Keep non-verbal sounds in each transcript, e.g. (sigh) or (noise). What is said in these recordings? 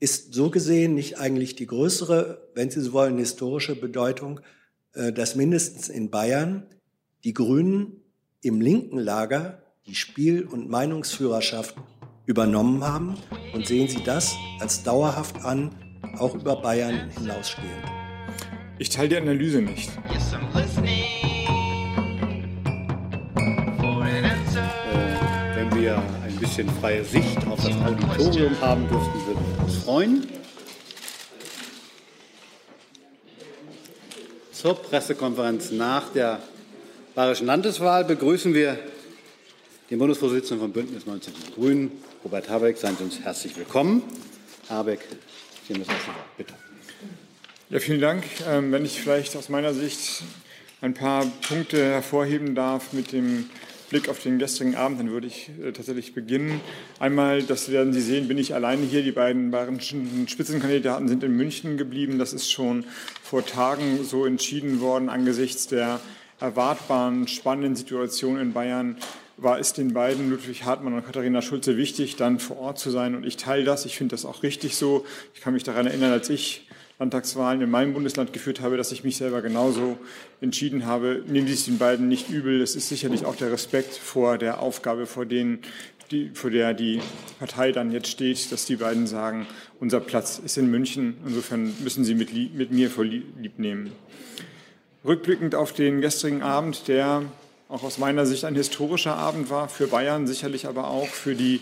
ist so gesehen nicht eigentlich die größere, wenn Sie so wollen, historische Bedeutung, äh, dass mindestens in Bayern die Grünen im linken Lager die Spiel- und Meinungsführerschaft übernommen haben und sehen Sie das als dauerhaft an, auch über Bayern hinausgehend? Ich teile die Analyse nicht. Yes, äh, wenn wir bisschen freie Sicht auf das Auditorium haben dürften, würden wir uns freuen. Zur Pressekonferenz nach der Bayerischen Landeswahl begrüßen wir den Bundesvorsitzenden von Bündnis 19 Grünen, Robert Habeck. Seien Sie uns herzlich willkommen. Habeck, Sie haben das Wort. Bitte. Ja, vielen Dank. Ähm, wenn ich vielleicht aus meiner Sicht ein paar Punkte hervorheben darf mit dem Blick auf den gestrigen Abend, dann würde ich äh, tatsächlich beginnen. Einmal, das werden Sie sehen, bin ich alleine hier. Die beiden bayerischen Spitzenkandidaten sind in München geblieben. Das ist schon vor Tagen so entschieden worden angesichts der erwartbaren spannenden Situation in Bayern war es den beiden, Ludwig Hartmann und Katharina Schulze, wichtig, dann vor Ort zu sein. Und ich teile das. Ich finde das auch richtig so. Ich kann mich daran erinnern, als ich Landtagswahlen in meinem Bundesland geführt habe, dass ich mich selber genauso entschieden habe. Nehmen Sie es den beiden nicht übel. Es ist sicherlich auch der Respekt vor der Aufgabe, vor, denen, die, vor der die Partei dann jetzt steht, dass die beiden sagen, unser Platz ist in München. Insofern müssen Sie mit, mit mir vorlieb nehmen. Rückblickend auf den gestrigen Abend, der auch aus meiner Sicht ein historischer Abend war, für Bayern sicherlich aber auch für die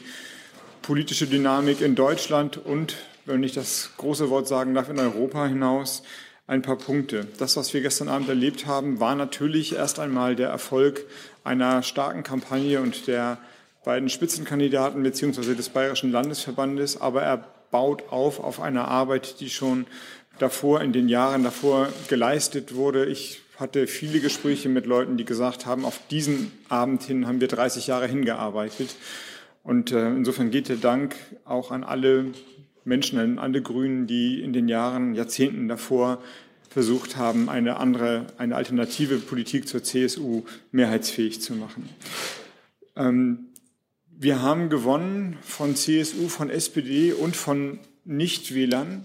politische Dynamik in Deutschland und, wenn ich das große Wort sagen darf, in Europa hinaus, ein paar Punkte. Das, was wir gestern Abend erlebt haben, war natürlich erst einmal der Erfolg einer starken Kampagne und der beiden Spitzenkandidaten beziehungsweise des Bayerischen Landesverbandes, aber er baut auf auf eine Arbeit, die schon davor, in den Jahren davor geleistet wurde. Ich hatte viele Gespräche mit Leuten, die gesagt haben, auf diesen Abend hin haben wir 30 Jahre hingearbeitet. Und äh, insofern geht der Dank auch an alle Menschen, an alle Grünen, die in den Jahren, Jahrzehnten davor versucht haben, eine andere, eine alternative Politik zur CSU mehrheitsfähig zu machen. Ähm, wir haben gewonnen von CSU, von SPD und von Nichtwählern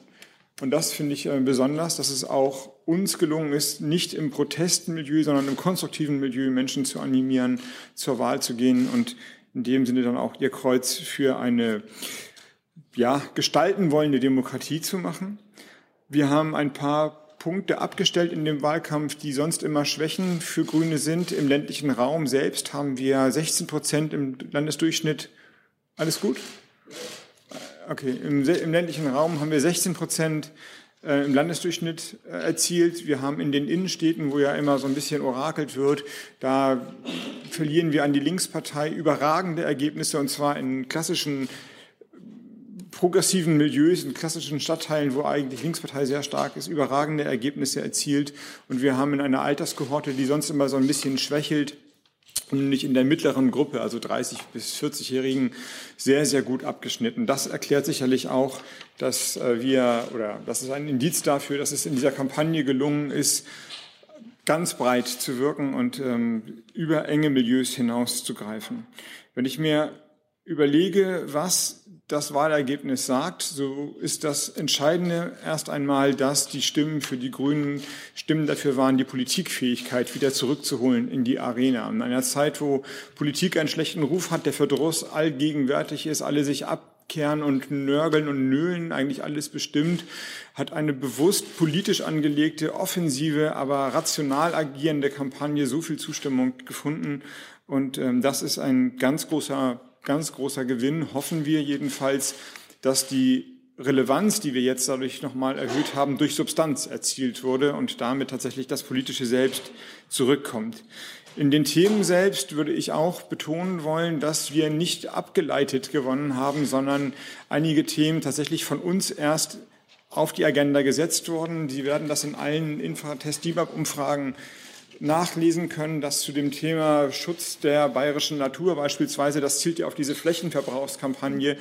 und das finde ich äh, besonders, dass es auch uns gelungen ist, nicht im Protestmilieu, sondern im konstruktiven Milieu Menschen zu animieren, zur Wahl zu gehen und in dem Sinne dann auch ihr Kreuz für eine ja, gestalten wollende Demokratie zu machen. Wir haben ein paar Punkte abgestellt in dem Wahlkampf, die sonst immer Schwächen für Grüne sind. Im ländlichen Raum selbst haben wir 16 Prozent im Landesdurchschnitt. Alles gut? Okay, Im, im, ländlichen Raum haben wir 16 Prozent äh, im Landesdurchschnitt äh, erzielt. Wir haben in den Innenstädten, wo ja immer so ein bisschen orakelt wird, da verlieren wir an die Linkspartei überragende Ergebnisse und zwar in klassischen progressiven Milieus, in klassischen Stadtteilen, wo eigentlich Linkspartei sehr stark ist, überragende Ergebnisse erzielt. Und wir haben in einer Alterskohorte, die sonst immer so ein bisschen schwächelt, nämlich in der mittleren Gruppe, also 30 bis 40-Jährigen, sehr, sehr gut abgeschnitten. Das erklärt sicherlich auch, dass äh, wir, oder das ist ein Indiz dafür, dass es in dieser Kampagne gelungen ist, ganz breit zu wirken und ähm, über enge Milieus hinauszugreifen. Wenn ich mir überlege, was das Wahlergebnis sagt, so ist das Entscheidende erst einmal, dass die Stimmen für die Grünen Stimmen dafür waren, die Politikfähigkeit wieder zurückzuholen in die Arena. In einer Zeit, wo Politik einen schlechten Ruf hat, der Verdruss allgegenwärtig ist, alle sich abkehren und nörgeln und nölen, eigentlich alles bestimmt, hat eine bewusst politisch angelegte, offensive, aber rational agierende Kampagne so viel Zustimmung gefunden. Und ähm, das ist ein ganz großer ganz großer Gewinn, hoffen wir jedenfalls, dass die Relevanz, die wir jetzt dadurch nochmal erhöht haben, durch Substanz erzielt wurde und damit tatsächlich das politische Selbst zurückkommt. In den Themen selbst würde ich auch betonen wollen, dass wir nicht abgeleitet gewonnen haben, sondern einige Themen tatsächlich von uns erst auf die Agenda gesetzt wurden. Sie werden das in allen Infratest-DIBAG-Umfragen nachlesen können, dass zu dem Thema Schutz der bayerischen Natur beispielsweise, das zielt ja auf diese Flächenverbrauchskampagne,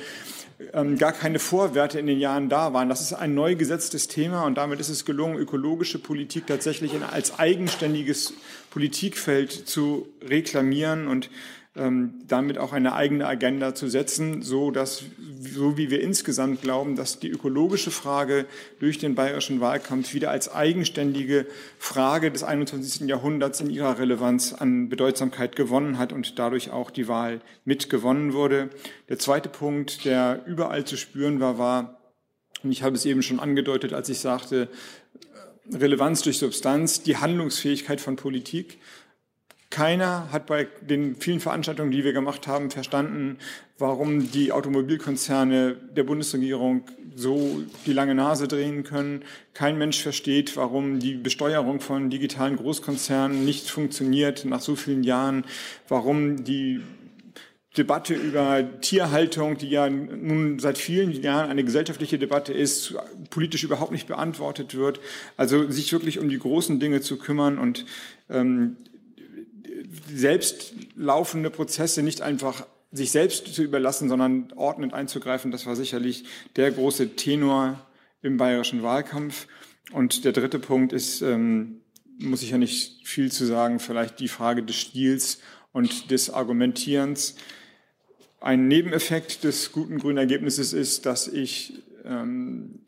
ähm, gar keine Vorwerte in den Jahren da waren. Das ist ein neu gesetztes Thema und damit ist es gelungen, ökologische Politik tatsächlich als eigenständiges Politikfeld zu reklamieren und damit auch eine eigene Agenda zu setzen, so dass, so wie wir insgesamt glauben, dass die ökologische Frage durch den bayerischen Wahlkampf wieder als eigenständige Frage des 21. Jahrhunderts in ihrer Relevanz an Bedeutsamkeit gewonnen hat und dadurch auch die Wahl mitgewonnen wurde. Der zweite Punkt, der überall zu spüren war, war, und ich habe es eben schon angedeutet, als ich sagte, Relevanz durch Substanz, die Handlungsfähigkeit von Politik. Keiner hat bei den vielen Veranstaltungen, die wir gemacht haben, verstanden, warum die Automobilkonzerne der Bundesregierung so die lange Nase drehen können. Kein Mensch versteht, warum die Besteuerung von digitalen Großkonzernen nicht funktioniert nach so vielen Jahren, warum die Debatte über Tierhaltung, die ja nun seit vielen Jahren eine gesellschaftliche Debatte ist, politisch überhaupt nicht beantwortet wird. Also sich wirklich um die großen Dinge zu kümmern und ähm, selbst laufende Prozesse nicht einfach sich selbst zu überlassen, sondern ordnend einzugreifen, das war sicherlich der große Tenor im bayerischen Wahlkampf. Und der dritte Punkt ist, ähm, muss ich ja nicht viel zu sagen, vielleicht die Frage des Stils und des Argumentierens. Ein Nebeneffekt des guten grünen Ergebnisses ist, dass ich ähm,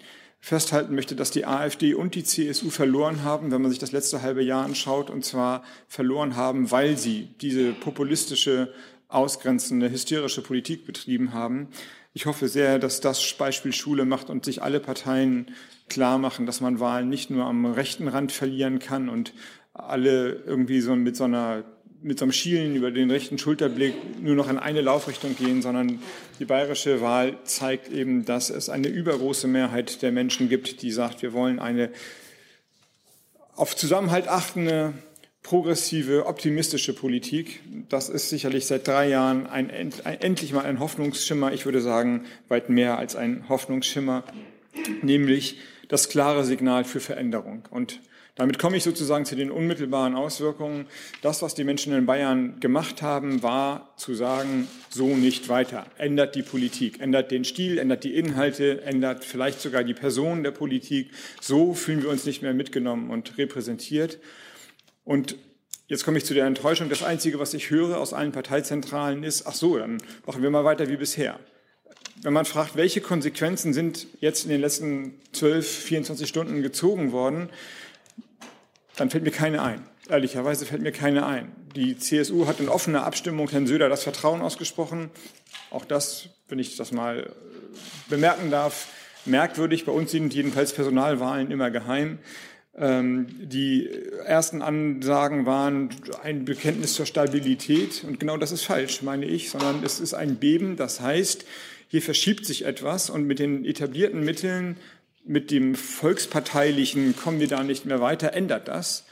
festhalten möchte, dass die AfD und die CSU verloren haben, wenn man sich das letzte halbe Jahr anschaut, und zwar verloren haben, weil sie diese populistische, ausgrenzende, hysterische Politik betrieben haben. Ich hoffe sehr, dass das Beispiel Schule macht und sich alle Parteien klar machen, dass man Wahlen nicht nur am rechten Rand verlieren kann und alle irgendwie so mit so einer mit so einem Schielen über den rechten Schulterblick nur noch in eine Laufrichtung gehen, sondern die bayerische Wahl zeigt eben, dass es eine übergroße Mehrheit der Menschen gibt, die sagt, wir wollen eine auf Zusammenhalt achtende, progressive, optimistische Politik. Das ist sicherlich seit drei Jahren ein, ein, endlich mal ein Hoffnungsschimmer. Ich würde sagen, weit mehr als ein Hoffnungsschimmer, nämlich das klare Signal für Veränderung. Und damit komme ich sozusagen zu den unmittelbaren Auswirkungen. Das, was die Menschen in Bayern gemacht haben, war zu sagen, so nicht weiter. Ändert die Politik, ändert den Stil, ändert die Inhalte, ändert vielleicht sogar die Person der Politik. So fühlen wir uns nicht mehr mitgenommen und repräsentiert. Und Jetzt komme ich zu der Enttäuschung. Das Einzige, was ich höre aus allen Parteizentralen ist, ach so, dann machen wir mal weiter wie bisher. Wenn man fragt, welche Konsequenzen sind jetzt in den letzten 12, 24 Stunden gezogen worden, dann fällt mir keine ein. Ehrlicherweise fällt mir keine ein. Die CSU hat in offener Abstimmung Herrn Söder das Vertrauen ausgesprochen. Auch das, wenn ich das mal äh, bemerken darf, merkwürdig. Bei uns sind jedenfalls Personalwahlen immer geheim. Ähm, die ersten Ansagen waren ein Bekenntnis zur Stabilität. Und genau das ist falsch, meine ich, sondern es ist ein Beben. Das heißt, hier verschiebt sich etwas und mit den etablierten Mitteln mit dem Volksparteilichen kommen wir da nicht mehr weiter, ändert das.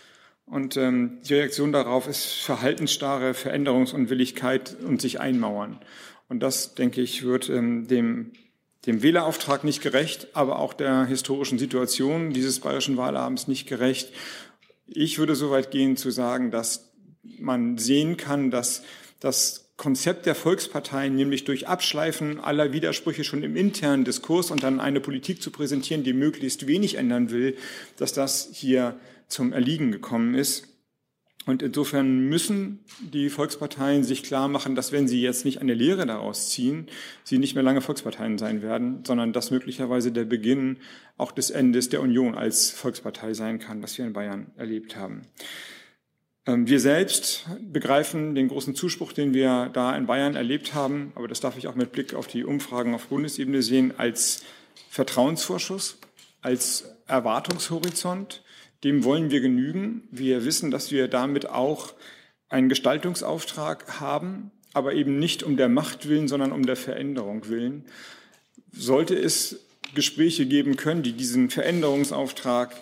Und ähm, die Reaktion darauf ist Verhaltensstarre, Veränderungsunwilligkeit und sich einmauern. Und das, denke ich, wird ähm, dem, dem Wählerauftrag nicht gerecht, aber auch der historischen Situation dieses bayerischen Wahlabends nicht gerecht. Ich würde so weit gehen zu sagen, dass man sehen kann, dass das Konzept der Volksparteien, nämlich durch Abschleifen aller Widersprüche schon im internen Diskurs und dann eine Politik zu präsentieren, die möglichst wenig ändern will, dass das hier zum Erliegen gekommen ist. Und insofern müssen die Volksparteien sich klar machen, dass wenn sie jetzt nicht eine Lehre daraus ziehen, sie nicht mehr lange Volksparteien sein werden, sondern dass möglicherweise der Beginn auch des Endes der Union als Volkspartei sein kann, was wir in Bayern erlebt haben. Ähm, wir selbst begreifen den großen Zuspruch, den wir da in Bayern erlebt haben, aber das darf ich auch mit Blick auf die Umfragen auf Bundesebene sehen, als Vertrauensvorschuss, als Erwartungshorizont. Dem wollen wir genügen. Wir wissen, dass wir damit auch einen Gestaltungsauftrag haben, aber eben nicht um der Macht willen, sondern um der Veränderung willen. Sollte es Gespräche geben können, die diesen Veränderungsauftrag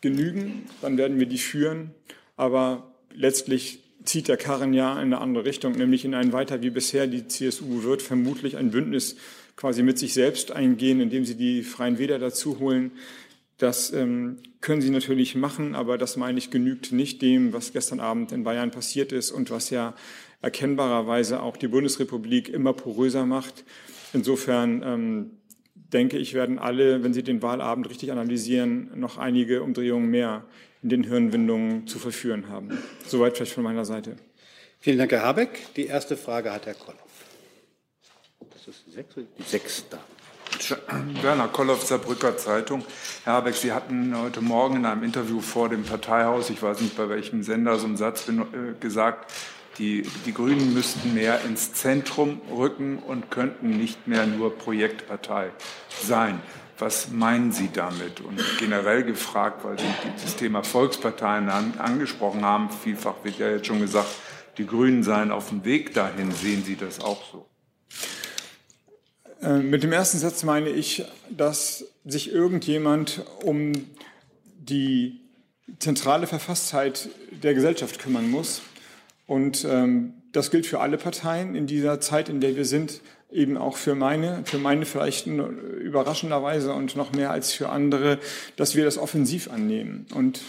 genügen, dann werden wir die führen. Aber letztlich zieht der Karren ja in eine andere Richtung, nämlich in ein weiter wie bisher. Die CSU wird vermutlich ein Bündnis quasi mit sich selbst eingehen, indem sie die Freien Wähler dazu holen. Das ähm, können sie natürlich machen, aber das meine ich genügt nicht dem, was gestern Abend in Bayern passiert ist und was ja erkennbarerweise auch die Bundesrepublik immer poröser macht. Insofern ähm, denke ich, werden alle, wenn sie den Wahlabend richtig analysieren, noch einige Umdrehungen mehr in den Hirnwindungen zu verführen haben. Soweit vielleicht von meiner Seite. Vielen Dank, Herr Habeck. Die erste Frage hat Herr Kolloff. Das ist die sechs, die sechs da. Werner Kolloff, Saarbrücker Zeitung. Herr Habeck, Sie hatten heute Morgen in einem Interview vor dem Parteihaus, ich weiß nicht bei welchem Sender, so einen Satz äh, gesagt, die, die Grünen müssten mehr ins Zentrum rücken und könnten nicht mehr nur Projektpartei sein. Was meinen Sie damit? Und generell gefragt, weil Sie das Thema Volksparteien an, angesprochen haben, vielfach wird ja jetzt schon gesagt, die Grünen seien auf dem Weg dahin. Sehen Sie das auch so? Äh, mit dem ersten Satz meine ich, dass sich irgendjemand um die zentrale Verfasstheit der Gesellschaft kümmern muss. Und ähm, das gilt für alle Parteien in dieser Zeit, in der wir sind, eben auch für meine, für meine vielleicht überraschenderweise und noch mehr als für andere, dass wir das offensiv annehmen. Und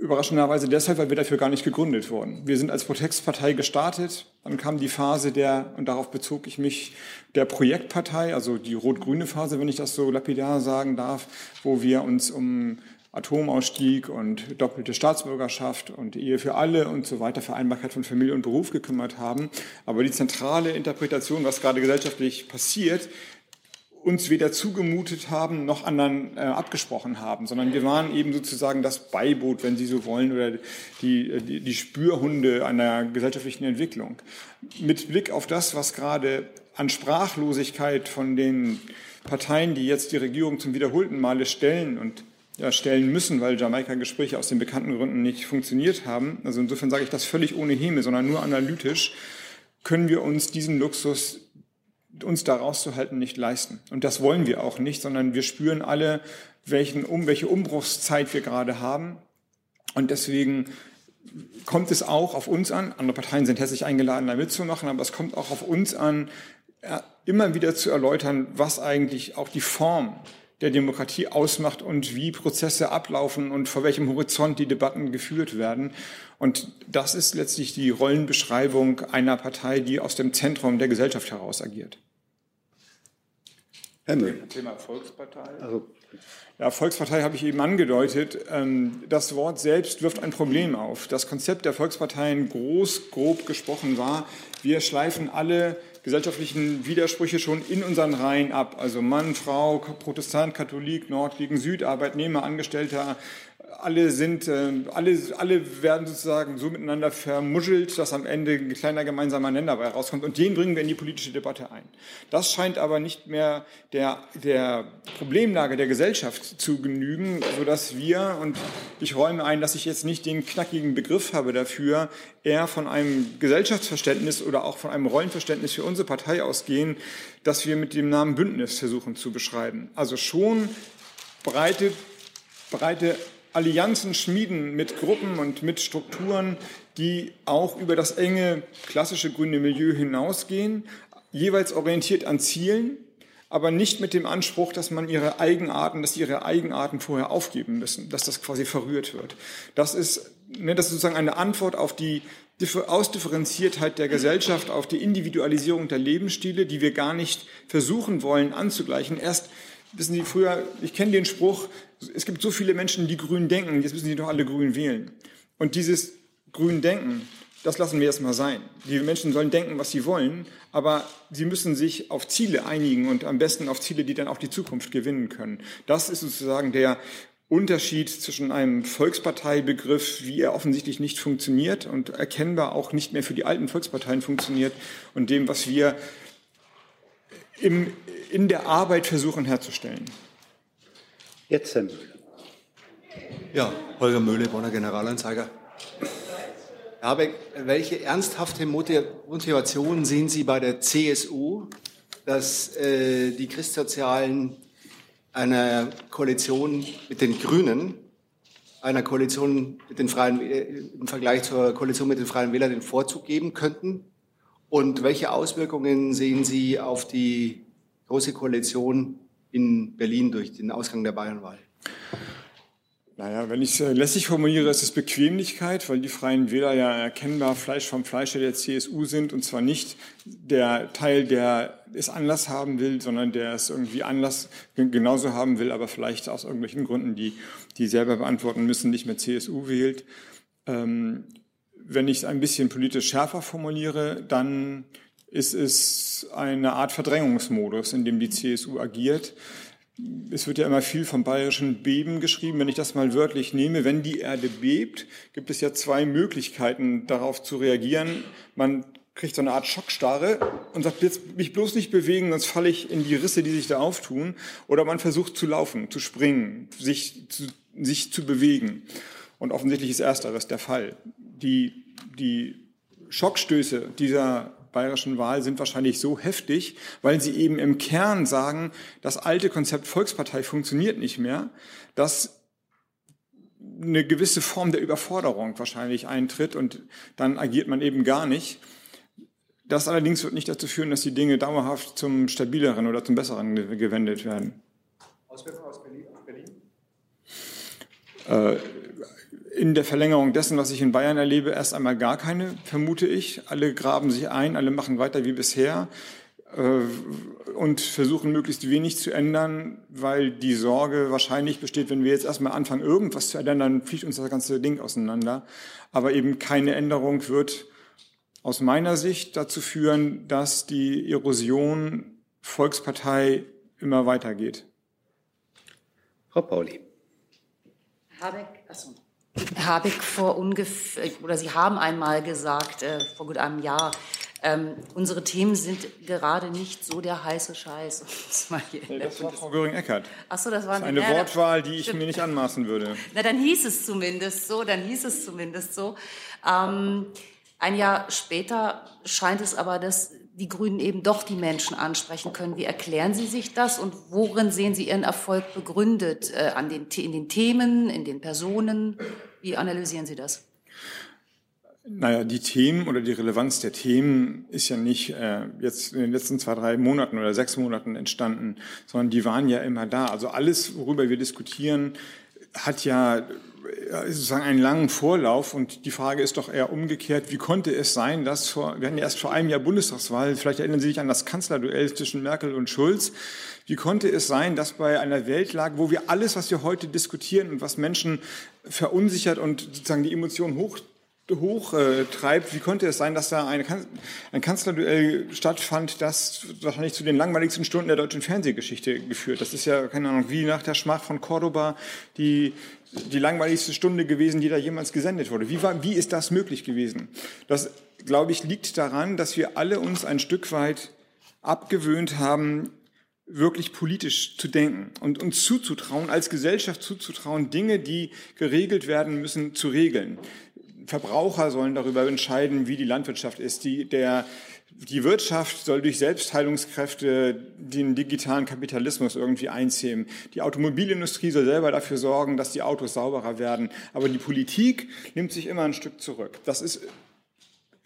Überraschenderweise deshalb, weil wir dafür gar nicht gegründet wurden. Wir sind als Protestpartei gestartet, dann kam die Phase der, und darauf bezog ich mich, der Projektpartei, also die rot-grüne Phase, wenn ich das so lapidar sagen darf, wo wir uns um Atomausstieg und doppelte Staatsbürgerschaft und Ehe für alle und so weiter, Vereinbarkeit von Familie und Beruf gekümmert haben. Aber die zentrale Interpretation, was gerade gesellschaftlich passiert, uns weder zugemutet haben noch anderen äh, abgesprochen haben, sondern wir waren eben sozusagen das Beiboot, wenn Sie so wollen, oder die, die, die Spürhunde einer gesellschaftlichen Entwicklung. Mit Blick auf das, was gerade an Sprachlosigkeit von den Parteien, die jetzt die Regierung zum wiederholten Male stellen und ja, stellen müssen, weil Jamaika-Gespräche aus den bekannten Gründen nicht funktioniert haben. Also insofern sage ich das völlig ohne Häme, sondern nur analytisch, können wir uns diesen Luxus uns da rauszuhalten nicht leisten. Und das wollen wir auch nicht, sondern wir spüren alle, welchen, um, welche Umbruchszeit wir gerade haben. Und deswegen kommt es auch auf uns an, andere Parteien sind herzlich eingeladen, da mitzumachen, aber es kommt auch auf uns an, immer wieder zu erläutern, was eigentlich auch die Form der Demokratie ausmacht und wie Prozesse ablaufen und vor welchem Horizont die Debatten geführt werden. Und das ist letztlich die Rollenbeschreibung einer Partei, die aus dem Zentrum der Gesellschaft heraus agiert. Herr Müll. Thema Volkspartei. Also, ja, Volkspartei habe ich eben angedeutet. Ähm, das Wort selbst wirft ein Problem auf. Das Konzept der Volksparteien groß, grob gesprochen war, wir schleifen alle gesellschaftlichen Widersprüche schon in unseren Reihen ab. Also Mann, Frau, Protestant, Katholik, Nord gegen Süd, Arbeitnehmer, Angestellter, alle sind, äh, alle, alle werden sozusagen so miteinander vermuschelt, dass am Ende ein kleiner gemeinsamer Nenner dabei rauskommt. Und den bringen wir in die politische Debatte ein. Das scheint aber nicht mehr der, der Problemlage der Gesellschaft zu genügen, sodass wir, und ich räume ein, dass ich jetzt nicht den knackigen Begriff habe dafür, eher von einem Gesellschaftsverständnis oder auch von einem Rollenverständnis für unsere Partei ausgehen, dass wir mit dem Namen Bündnis versuchen zu beschreiben. Also schon breite, breite Allianzen schmieden mit Gruppen und mit Strukturen, die auch über das enge klassische grüne Milieu hinausgehen, jeweils orientiert an Zielen, aber nicht mit dem Anspruch, dass man ihre Eigenarten, dass ihre Eigenarten vorher aufgeben müssen, dass das quasi verrührt wird. Das ist, ne, das ist sozusagen eine Antwort auf die Ausdifferenziertheit der Gesellschaft, auf die Individualisierung der Lebensstile, die wir gar nicht versuchen wollen anzugleichen. Erst wissen Sie, früher, ich kenne den Spruch, es gibt so viele Menschen, die grün denken, jetzt müssen sie doch alle grün wählen. Und dieses grün Denken, das lassen wir erstmal sein. Die Menschen sollen denken, was sie wollen, aber sie müssen sich auf Ziele einigen und am besten auf Ziele, die dann auch die Zukunft gewinnen können. Das ist sozusagen der Unterschied zwischen einem Volksparteibegriff, wie er offensichtlich nicht funktioniert und erkennbar auch nicht mehr für die alten Volksparteien funktioniert, und dem, was wir im, in der Arbeit versuchen herzustellen. Jetzt Herr Mühle. Ja, Holger Möhle, Bonner Generalanzeiger. Herr Habeck, welche ernsthafte Motivation sehen Sie bei der CSU, dass äh, die Christsozialen einer Koalition mit den Grünen, einer Koalition mit den Freien, äh, im Vergleich zur Koalition mit den Freien Wählern den Vorzug geben könnten? Und welche Auswirkungen sehen Sie auf die Große Koalition in Berlin durch den Ausgang der Bayernwahl? Naja, wenn ich es äh, lässig formuliere, ist es Bequemlichkeit, weil die Freien Wähler ja erkennbar Fleisch vom Fleische der CSU sind und zwar nicht der Teil, der es Anlass haben will, sondern der es irgendwie Anlass genauso haben will, aber vielleicht aus irgendwelchen Gründen, die die selber beantworten müssen, nicht mehr CSU wählt. Ähm, wenn ich es ein bisschen politisch schärfer formuliere, dann ist es eine Art Verdrängungsmodus, in dem die CSU agiert. Es wird ja immer viel vom bayerischen Beben geschrieben. Wenn ich das mal wörtlich nehme, wenn die Erde bebt, gibt es ja zwei Möglichkeiten, darauf zu reagieren. Man kriegt so eine Art Schockstarre und sagt, jetzt mich bloß nicht bewegen, sonst falle ich in die Risse, die sich da auftun. Oder man versucht zu laufen, zu springen, sich zu, sich zu bewegen. Und offensichtlich ist ersteres der Fall. Die, die Schockstöße dieser bayerischen Wahl sind wahrscheinlich so heftig, weil sie eben im Kern sagen, das alte Konzept Volkspartei funktioniert nicht mehr, dass eine gewisse Form der Überforderung wahrscheinlich eintritt und dann agiert man eben gar nicht. Das allerdings wird nicht dazu führen, dass die Dinge dauerhaft zum stabileren oder zum besseren gewendet werden. Auswirkungen aus Berlin? Äh, in der Verlängerung dessen, was ich in Bayern erlebe, erst einmal gar keine, vermute ich. Alle graben sich ein, alle machen weiter wie bisher äh, und versuchen möglichst wenig zu ändern, weil die Sorge wahrscheinlich besteht, wenn wir jetzt erstmal anfangen, irgendwas zu ändern, dann fliegt uns das ganze Ding auseinander. Aber eben keine Änderung wird aus meiner Sicht dazu führen, dass die Erosion Volkspartei immer weitergeht. Frau Pauli. Habeck, achso. Habeck vor ungefähr, oder Sie haben einmal gesagt, äh, vor gut einem Jahr, ähm, unsere Themen sind gerade nicht so der heiße Scheiß. Das, (laughs) nee, das war Frau Göring-Eckardt. Achso, das war das eine, eine Wortwahl, die ich mir nicht anmaßen würde. (laughs) Na, dann hieß es zumindest so, dann hieß es zumindest so. Ähm, ein Jahr später scheint es aber, dass die Grünen eben doch die Menschen ansprechen können. Wie erklären Sie sich das und worin sehen Sie Ihren Erfolg begründet? Äh, an den, in den Themen, in den Personen? Wie analysieren Sie das? Naja, die Themen oder die Relevanz der Themen ist ja nicht äh, jetzt in den letzten zwei, drei Monaten oder sechs Monaten entstanden, sondern die waren ja immer da. Also alles, worüber wir diskutieren, hat ja sozusagen einen langen Vorlauf und die Frage ist doch eher umgekehrt, wie konnte es sein, dass vor, wir hatten ja erst vor einem Jahr Bundestagswahl, vielleicht erinnern Sie sich an das Kanzlerduell zwischen Merkel und Schulz, wie konnte es sein, dass bei einer Weltlage, wo wir alles, was wir heute diskutieren und was Menschen verunsichert und sozusagen die Emotionen hoch hochtreibt. Wie konnte es sein, dass da eine, ein Kanzlerduell stattfand, das wahrscheinlich zu den langweiligsten Stunden der deutschen Fernsehgeschichte geführt? Das ist ja, keine Ahnung, wie nach der Schmach von Cordoba die die langweiligste Stunde gewesen, die da jemals gesendet wurde. Wie, war, wie ist das möglich gewesen? Das, glaube ich, liegt daran, dass wir alle uns ein Stück weit abgewöhnt haben, wirklich politisch zu denken und uns zuzutrauen, als Gesellschaft zuzutrauen, Dinge, die geregelt werden müssen, zu regeln. Verbraucher sollen darüber entscheiden, wie die Landwirtschaft ist. Die, der, die Wirtschaft soll durch Selbstheilungskräfte den digitalen Kapitalismus irgendwie einzähmen. Die Automobilindustrie soll selber dafür sorgen, dass die Autos sauberer werden. Aber die Politik nimmt sich immer ein Stück zurück. Das ist,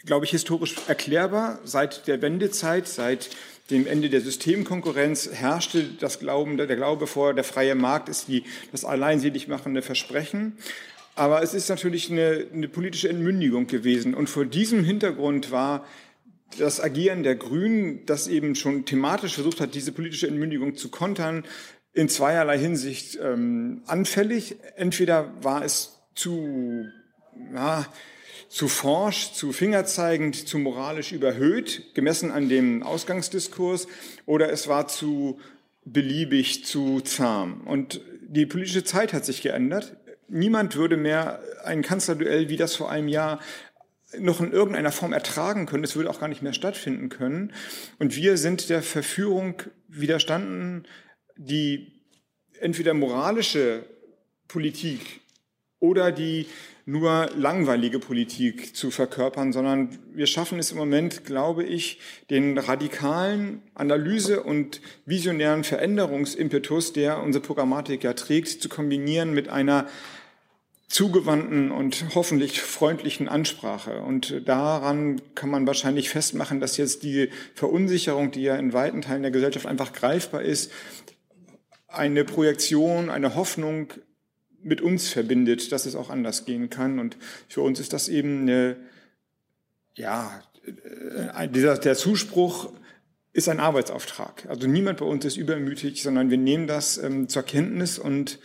glaube ich, historisch erklärbar. Seit der Wendezeit, seit dem Ende der Systemkonkurrenz herrschte das Glauben, der Glaube vor, der freie Markt ist die, das alleinselig machende Versprechen. Aber es ist natürlich eine, eine politische Entmündigung gewesen. Und vor diesem Hintergrund war das Agieren der Grünen, das eben schon thematisch versucht hat, diese politische Entmündigung zu kontern, in zweierlei Hinsicht ähm, anfällig. Entweder war es zu, ja, zu forsch, zu fingerzeigend, zu moralisch überhöht, gemessen an dem Ausgangsdiskurs, oder es war zu beliebig, zu zahm. Und die politische Zeit hat sich geändert. Niemand würde mehr ein Kanzlerduell wie das vor einem Jahr noch in irgendeiner Form ertragen können. Es würde auch gar nicht mehr stattfinden können. Und wir sind der Verführung widerstanden, die entweder moralische Politik oder die nur langweilige Politik zu verkörpern, sondern wir schaffen es im Moment, glaube ich, den radikalen Analyse- und visionären Veränderungsimpetus, der unsere Programmatik ja trägt, zu kombinieren mit einer zugewandten und hoffentlich freundlichen Ansprache. Und daran kann man wahrscheinlich festmachen, dass jetzt die Verunsicherung, die ja in weiten Teilen der Gesellschaft einfach greifbar ist, eine Projektion, eine Hoffnung mit uns verbindet, dass es auch anders gehen kann. Und für uns ist das eben eine, ja, äh, dieser, der Zuspruch ist ein Arbeitsauftrag. Also niemand bei uns ist übermütig, sondern wir nehmen das ähm, zur Kenntnis und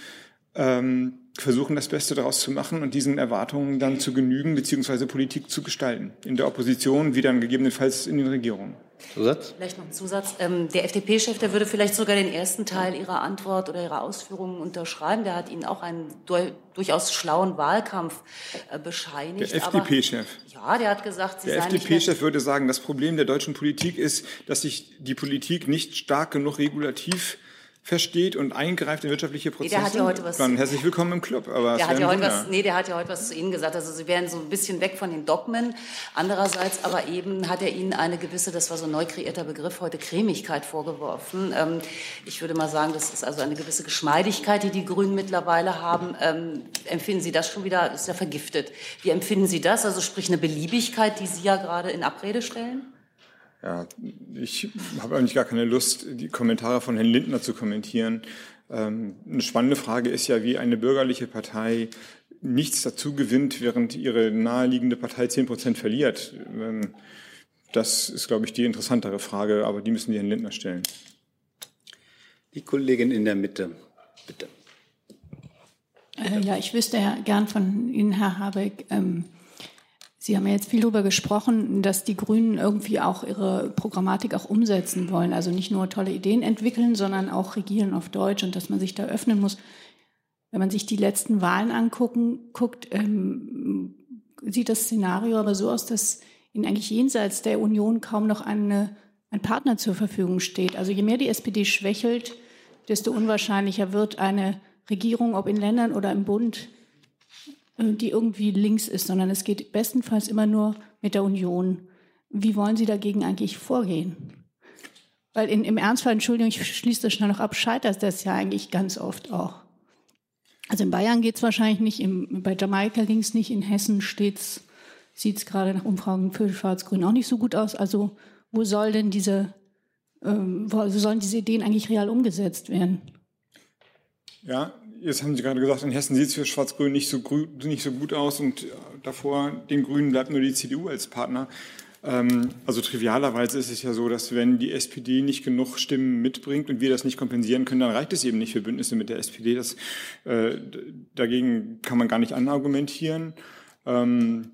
ähm, versuchen, das Beste daraus zu machen und diesen Erwartungen dann zu genügen, beziehungsweise Politik zu gestalten. In der Opposition wie dann gegebenenfalls in den Regierungen. Zusatz? Vielleicht noch ein Zusatz. Ähm, der FDP-Chef, der würde vielleicht sogar den ersten Teil Ihrer Antwort oder Ihrer Ausführungen unterschreiben. Der hat Ihnen auch einen du durchaus schlauen Wahlkampf äh, bescheinigt. Der FDP-Chef? Ja, der hat gesagt, Sie Der FDP-Chef würde sagen, das Problem der deutschen Politik ist, dass sich die Politik nicht stark genug regulativ versteht und eingreift in wirtschaftliche Prozesse, nee, der hat ja heute was dann herzlich willkommen im Club. Aber der hat ja heute was, nee, der hat ja heute was zu Ihnen gesagt. Also Sie wären so ein bisschen weg von den Dogmen. Andererseits aber eben hat er Ihnen eine gewisse, das war so ein neu kreierter Begriff, heute Cremigkeit vorgeworfen. Ähm, ich würde mal sagen, das ist also eine gewisse Geschmeidigkeit, die die Grünen mittlerweile haben. Ähm, empfinden Sie das schon wieder, das ist ja vergiftet. Wie empfinden Sie das? Also sprich eine Beliebigkeit, die Sie ja gerade in Abrede stellen? Ja, ich habe eigentlich gar keine Lust, die Kommentare von Herrn Lindner zu kommentieren. Ähm, eine spannende Frage ist ja, wie eine bürgerliche Partei nichts dazu gewinnt, während ihre naheliegende Partei zehn Prozent verliert. Ähm, das ist, glaube ich, die interessantere Frage, aber die müssen die Herrn Lindner stellen. Die Kollegin in der Mitte, bitte. Äh, ja, ich wüsste ja gern von Ihnen, Herr Habeck, ähm, Sie haben ja jetzt viel darüber gesprochen, dass die Grünen irgendwie auch ihre Programmatik auch umsetzen wollen. Also nicht nur tolle Ideen entwickeln, sondern auch regieren auf Deutsch und dass man sich da öffnen muss. Wenn man sich die letzten Wahlen angucken, guckt, ähm, sieht das Szenario aber so aus, dass ihnen eigentlich jenseits der Union kaum noch eine, ein Partner zur Verfügung steht. Also je mehr die SPD schwächelt, desto unwahrscheinlicher wird eine Regierung, ob in Ländern oder im Bund, die irgendwie links ist, sondern es geht bestenfalls immer nur mit der Union. Wie wollen Sie dagegen eigentlich vorgehen? Weil in, im Ernstfall, Entschuldigung, ich schließe das schnell noch ab, scheitert das ja eigentlich ganz oft auch. Also in Bayern geht es wahrscheinlich nicht, im, bei Jamaika ging es nicht, in Hessen sieht es gerade nach Umfragen für Schwarz-Grün auch nicht so gut aus. Also wo soll denn diese, ähm, wo sollen diese Ideen eigentlich real umgesetzt werden? Ja, jetzt haben Sie gerade gesagt, in Hessen sieht es für Schwarz-Grün nicht, so nicht so gut aus und davor den Grünen bleibt nur die CDU als Partner. Ähm, also trivialerweise ist es ja so, dass wenn die SPD nicht genug Stimmen mitbringt und wir das nicht kompensieren können, dann reicht es eben nicht für Bündnisse mit der SPD. Das, äh, dagegen kann man gar nicht anargumentieren. Ähm,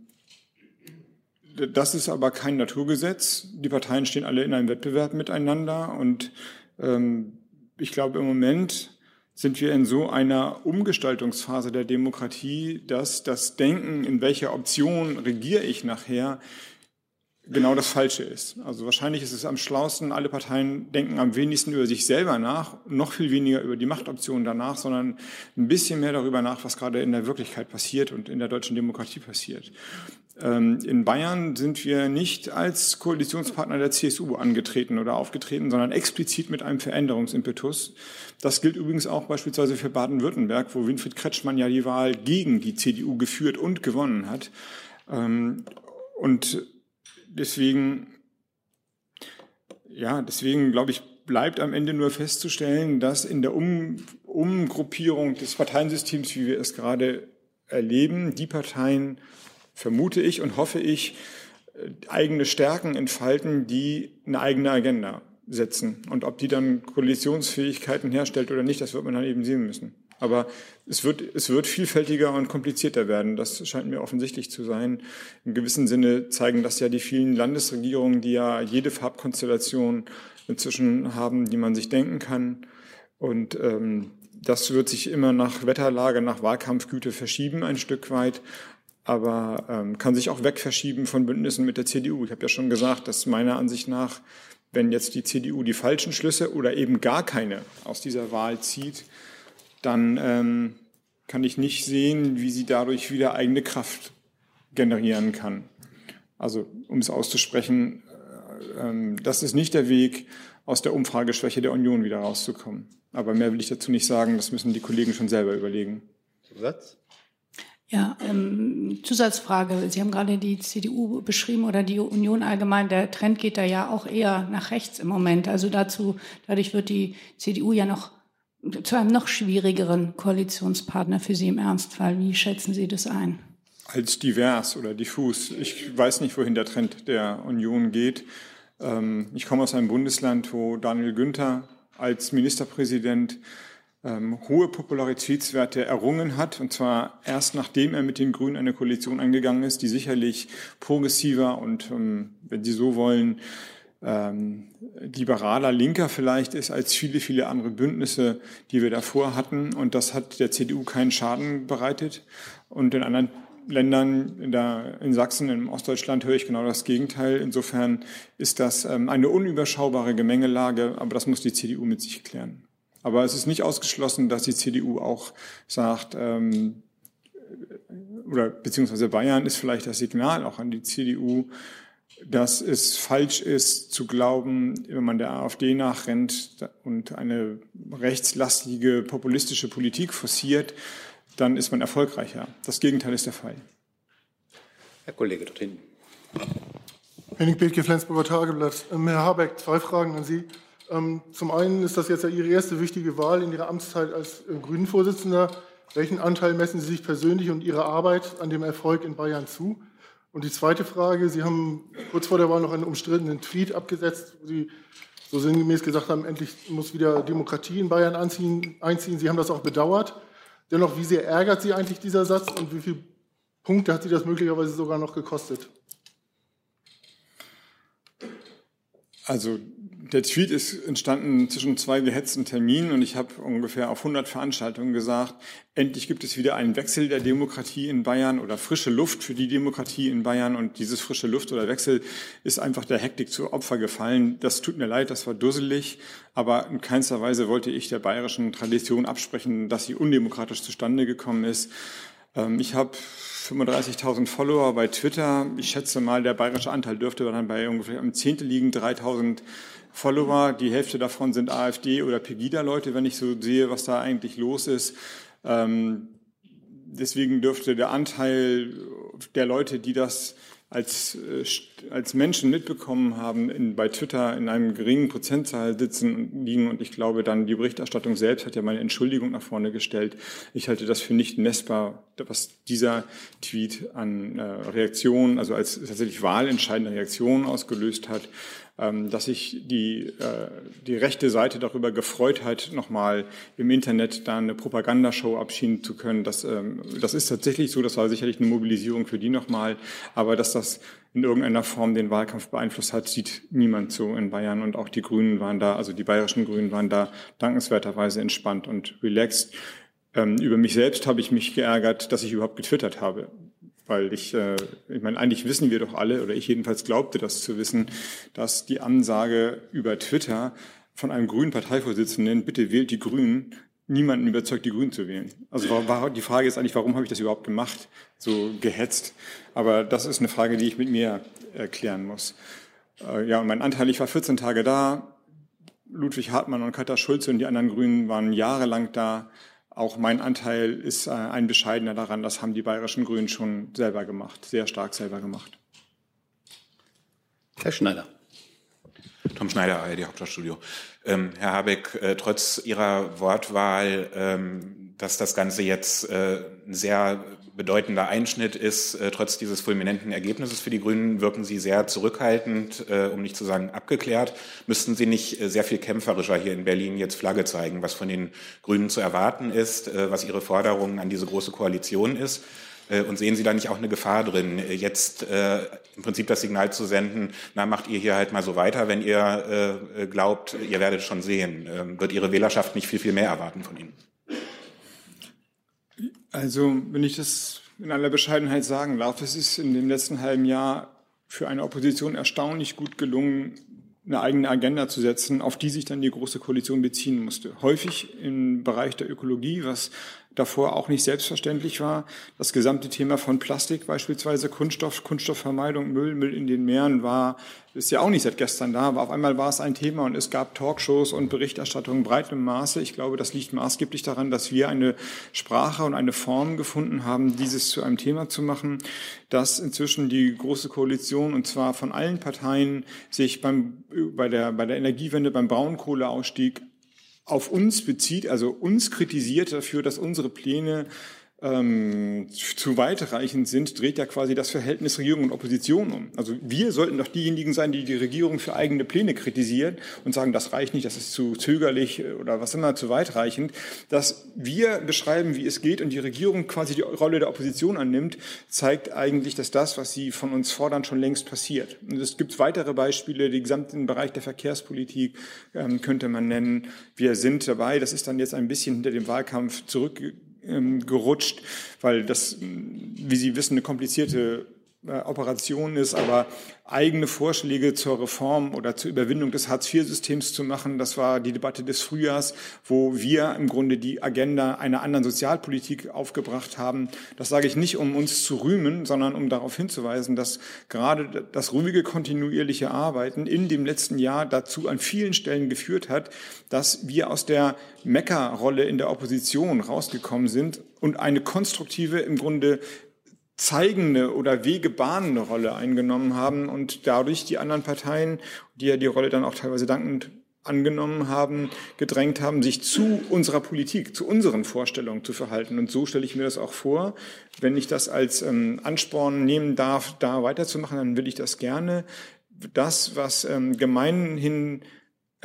das ist aber kein Naturgesetz. Die Parteien stehen alle in einem Wettbewerb miteinander und ähm, ich glaube im Moment sind wir in so einer Umgestaltungsphase der Demokratie, dass das Denken, in welcher Option regiere ich nachher, genau das Falsche ist. Also wahrscheinlich ist es am schlausten, alle Parteien denken am wenigsten über sich selber nach, noch viel weniger über die Machtoptionen danach, sondern ein bisschen mehr darüber nach, was gerade in der Wirklichkeit passiert und in der deutschen Demokratie passiert. Ähm, in Bayern sind wir nicht als Koalitionspartner der CSU angetreten oder aufgetreten, sondern explizit mit einem Veränderungsimpetus. Das gilt übrigens auch beispielsweise für Baden-Württemberg, wo Winfried Kretschmann ja die Wahl gegen die CDU geführt und gewonnen hat. Ähm, und deswegen, ja, deswegen glaube ich, bleibt am Ende nur festzustellen, dass in der um Umgruppierung des Parteiensystems, wie wir es gerade erleben, die Parteien, vermute ich und hoffe ich, eigene Stärken entfalten, die eine eigene Agenda setzen. Und ob die dann Koalitionsfähigkeiten herstellt oder nicht, das wird man dann eben sehen müssen. Aber es wird, es wird vielfältiger und komplizierter werden. Das scheint mir offensichtlich zu sein. Im gewissen Sinne zeigen das ja die vielen Landesregierungen, die ja jede Farbkonstellation inzwischen haben, die man sich denken kann. Und ähm, das wird sich immer nach Wetterlage, nach Wahlkampfgüte verschieben ein Stück weit, aber ähm, kann sich auch wegverschieben von Bündnissen mit der CDU. Ich habe ja schon gesagt, dass meiner Ansicht nach, wenn jetzt die CDU die falschen Schlüsse oder eben gar keine aus dieser Wahl zieht, dann ähm, kann ich nicht sehen, wie sie dadurch wieder eigene Kraft generieren kann. Also um es auszusprechen, äh, äh, das ist nicht der Weg, aus der Umfrageschwäche der Union wieder rauszukommen. Aber mehr will ich dazu nicht sagen, das müssen die Kollegen schon selber überlegen. Zusatz? Ja, ähm, Zusatzfrage. Sie haben gerade die CDU beschrieben oder die Union allgemein. Der Trend geht da ja auch eher nach rechts im Moment. Also dazu, dadurch wird die CDU ja noch zu einem noch schwierigeren Koalitionspartner für Sie im Ernstfall. Wie schätzen Sie das ein? Als divers oder diffus. Ich weiß nicht, wohin der Trend der Union geht. Ähm, ich komme aus einem Bundesland, wo Daniel Günther als Ministerpräsident ähm, hohe Popularitätswerte errungen hat, und zwar erst nachdem er mit den Grünen eine Koalition eingegangen ist, die sicherlich progressiver und, ähm, wenn Sie so wollen, ähm, liberaler, linker vielleicht ist als viele, viele andere Bündnisse, die wir davor hatten. Und das hat der CDU keinen Schaden bereitet. Und in anderen Ländern, in, der, in Sachsen, in Ostdeutschland höre ich genau das Gegenteil. Insofern ist das ähm, eine unüberschaubare Gemengelage, aber das muss die CDU mit sich klären. Aber es ist nicht ausgeschlossen, dass die CDU auch sagt, ähm, oder beziehungsweise Bayern ist vielleicht das Signal auch an die CDU, dass es falsch ist zu glauben, wenn man der AfD nachrennt und eine rechtslastige populistische Politik forciert, dann ist man erfolgreicher. Das Gegenteil ist der Fall. Herr Kollege dort hinten. Henning Bethke, Flensburger Tageblatt. Ähm, Herr Habeck, zwei Fragen an Sie. Ähm, zum einen ist das jetzt ja Ihre erste wichtige Wahl in Ihrer Amtszeit als äh, Grünen-Vorsitzender. Welchen Anteil messen Sie sich persönlich und Ihre Arbeit an dem Erfolg in Bayern zu? Und die zweite Frage, Sie haben kurz vor der Wahl noch einen umstrittenen Tweet abgesetzt, wo Sie so sinngemäß gesagt haben, endlich muss wieder Demokratie in Bayern anziehen, einziehen. Sie haben das auch bedauert. Dennoch, wie sehr ärgert Sie eigentlich dieser Satz und wie viele Punkte hat Sie das möglicherweise sogar noch gekostet? Also der Tweet ist entstanden zwischen zwei gehetzten Terminen und ich habe ungefähr auf 100 Veranstaltungen gesagt, endlich gibt es wieder einen Wechsel der Demokratie in Bayern oder frische Luft für die Demokratie in Bayern und dieses frische Luft oder Wechsel ist einfach der Hektik zu Opfer gefallen. Das tut mir leid, das war dusselig, aber in keinster Weise wollte ich der bayerischen Tradition absprechen, dass sie undemokratisch zustande gekommen ist. Ähm, ich habe 35.000 Follower bei Twitter. Ich schätze mal, der bayerische Anteil dürfte dann bei ungefähr im Zehntel liegen, 3.000 Follower. Die Hälfte davon sind AfD oder Pegida-Leute, wenn ich so sehe, was da eigentlich los ist. Ähm, deswegen dürfte der Anteil der Leute, die das als, äh, als Menschen mitbekommen haben, in, bei Twitter in einem geringen Prozentzahl sitzen und liegen. Und ich glaube dann, die Berichterstattung selbst hat ja meine Entschuldigung nach vorne gestellt. Ich halte das für nicht messbar, was dieser Tweet an äh, Reaktionen, also als tatsächlich wahlentscheidende Reaktionen ausgelöst hat. Ähm, dass sich die, äh, die rechte Seite darüber gefreut hat, nochmal im Internet da eine Propagandashow abschieben zu können. Das, ähm, das ist tatsächlich so, das war sicherlich eine Mobilisierung für die nochmal, aber dass das in irgendeiner Form den Wahlkampf beeinflusst hat, sieht niemand so in Bayern und auch die Grünen waren da, also die bayerischen Grünen waren da dankenswerterweise entspannt und relaxed. Ähm, über mich selbst habe ich mich geärgert, dass ich überhaupt getwittert habe. Weil ich, äh, ich meine, eigentlich wissen wir doch alle, oder ich jedenfalls glaubte das zu wissen, dass die Ansage über Twitter von einem grünen Parteivorsitzenden, bitte wählt die Grünen, niemanden überzeugt, die Grünen zu wählen. Also war, war, die Frage ist eigentlich, warum habe ich das überhaupt gemacht, so gehetzt? Aber das ist eine Frage, die ich mit mir erklären muss. Äh, ja, und mein Anteil, ich war 14 Tage da. Ludwig Hartmann und Katja Schulze und die anderen Grünen waren jahrelang da. Auch mein Anteil ist äh, ein bescheidener daran. Das haben die bayerischen Grünen schon selber gemacht, sehr stark selber gemacht. Herr Schneider. Tom Schneider, ARD Hauptstadtstudio. Ähm, Herr Habeck, äh, trotz Ihrer Wortwahl, ähm, dass das Ganze jetzt äh, ein sehr bedeutender Einschnitt ist, äh, trotz dieses fulminanten Ergebnisses für die Grünen, wirken Sie sehr zurückhaltend, äh, um nicht zu sagen abgeklärt. Müssten Sie nicht äh, sehr viel kämpferischer hier in Berlin jetzt Flagge zeigen, was von den Grünen zu erwarten ist, äh, was Ihre Forderungen an diese große Koalition ist? Äh, und sehen Sie da nicht auch eine Gefahr drin, äh, jetzt äh, im Prinzip das Signal zu senden, na, macht ihr hier halt mal so weiter, wenn ihr äh, glaubt, ihr werdet schon sehen. Ähm, wird Ihre Wählerschaft nicht viel, viel mehr erwarten von Ihnen? Also, wenn ich das in aller Bescheidenheit sagen darf, es ist in dem letzten halben Jahr für eine Opposition erstaunlich gut gelungen, eine eigene Agenda zu setzen, auf die sich dann die Große Koalition beziehen musste. Häufig im Bereich der Ökologie, was davor auch nicht selbstverständlich war. Das gesamte Thema von Plastik beispielsweise, Kunststoff, Kunststoffvermeidung, Müll, Müll in den Meeren war, ist ja auch nicht seit gestern da, aber auf einmal war es ein Thema und es gab Talkshows und Berichterstattung breitem Maße. Ich glaube, das liegt maßgeblich daran, dass wir eine Sprache und eine Form gefunden haben, dieses zu einem Thema zu machen, dass inzwischen die Große Koalition und zwar von allen Parteien sich beim, bei der, bei der Energiewende, beim Braunkohleausstieg auf uns bezieht, also uns kritisiert dafür, dass unsere Pläne ähm, zu weitreichend sind, dreht ja quasi das Verhältnis Regierung und Opposition um. Also wir sollten doch diejenigen sein, die die Regierung für eigene Pläne kritisieren und sagen, das reicht nicht, das ist zu zögerlich oder was immer zu weitreichend. Dass wir beschreiben, wie es geht und die Regierung quasi die Rolle der Opposition annimmt, zeigt eigentlich, dass das, was sie von uns fordern, schon längst passiert. Und es gibt weitere Beispiele, den gesamten Bereich der Verkehrspolitik ähm, könnte man nennen. Wir sind dabei, das ist dann jetzt ein bisschen hinter dem Wahlkampf zurück ähm, gerutscht, weil das, wie Sie wissen, eine komplizierte Operation ist, aber eigene Vorschläge zur Reform oder zur Überwindung des Hartz-IV-Systems zu machen, das war die Debatte des Frühjahrs, wo wir im Grunde die Agenda einer anderen Sozialpolitik aufgebracht haben. Das sage ich nicht, um uns zu rühmen, sondern um darauf hinzuweisen, dass gerade das ruhige, kontinuierliche Arbeiten in dem letzten Jahr dazu an vielen Stellen geführt hat, dass wir aus der Meckerrolle in der Opposition rausgekommen sind und eine konstruktive, im Grunde zeigende oder wegebahnende Rolle eingenommen haben und dadurch die anderen Parteien, die ja die Rolle dann auch teilweise dankend angenommen haben, gedrängt haben, sich zu unserer Politik, zu unseren Vorstellungen zu verhalten. Und so stelle ich mir das auch vor. Wenn ich das als ähm, Ansporn nehmen darf, da weiterzumachen, dann will ich das gerne. Das, was ähm, gemeinhin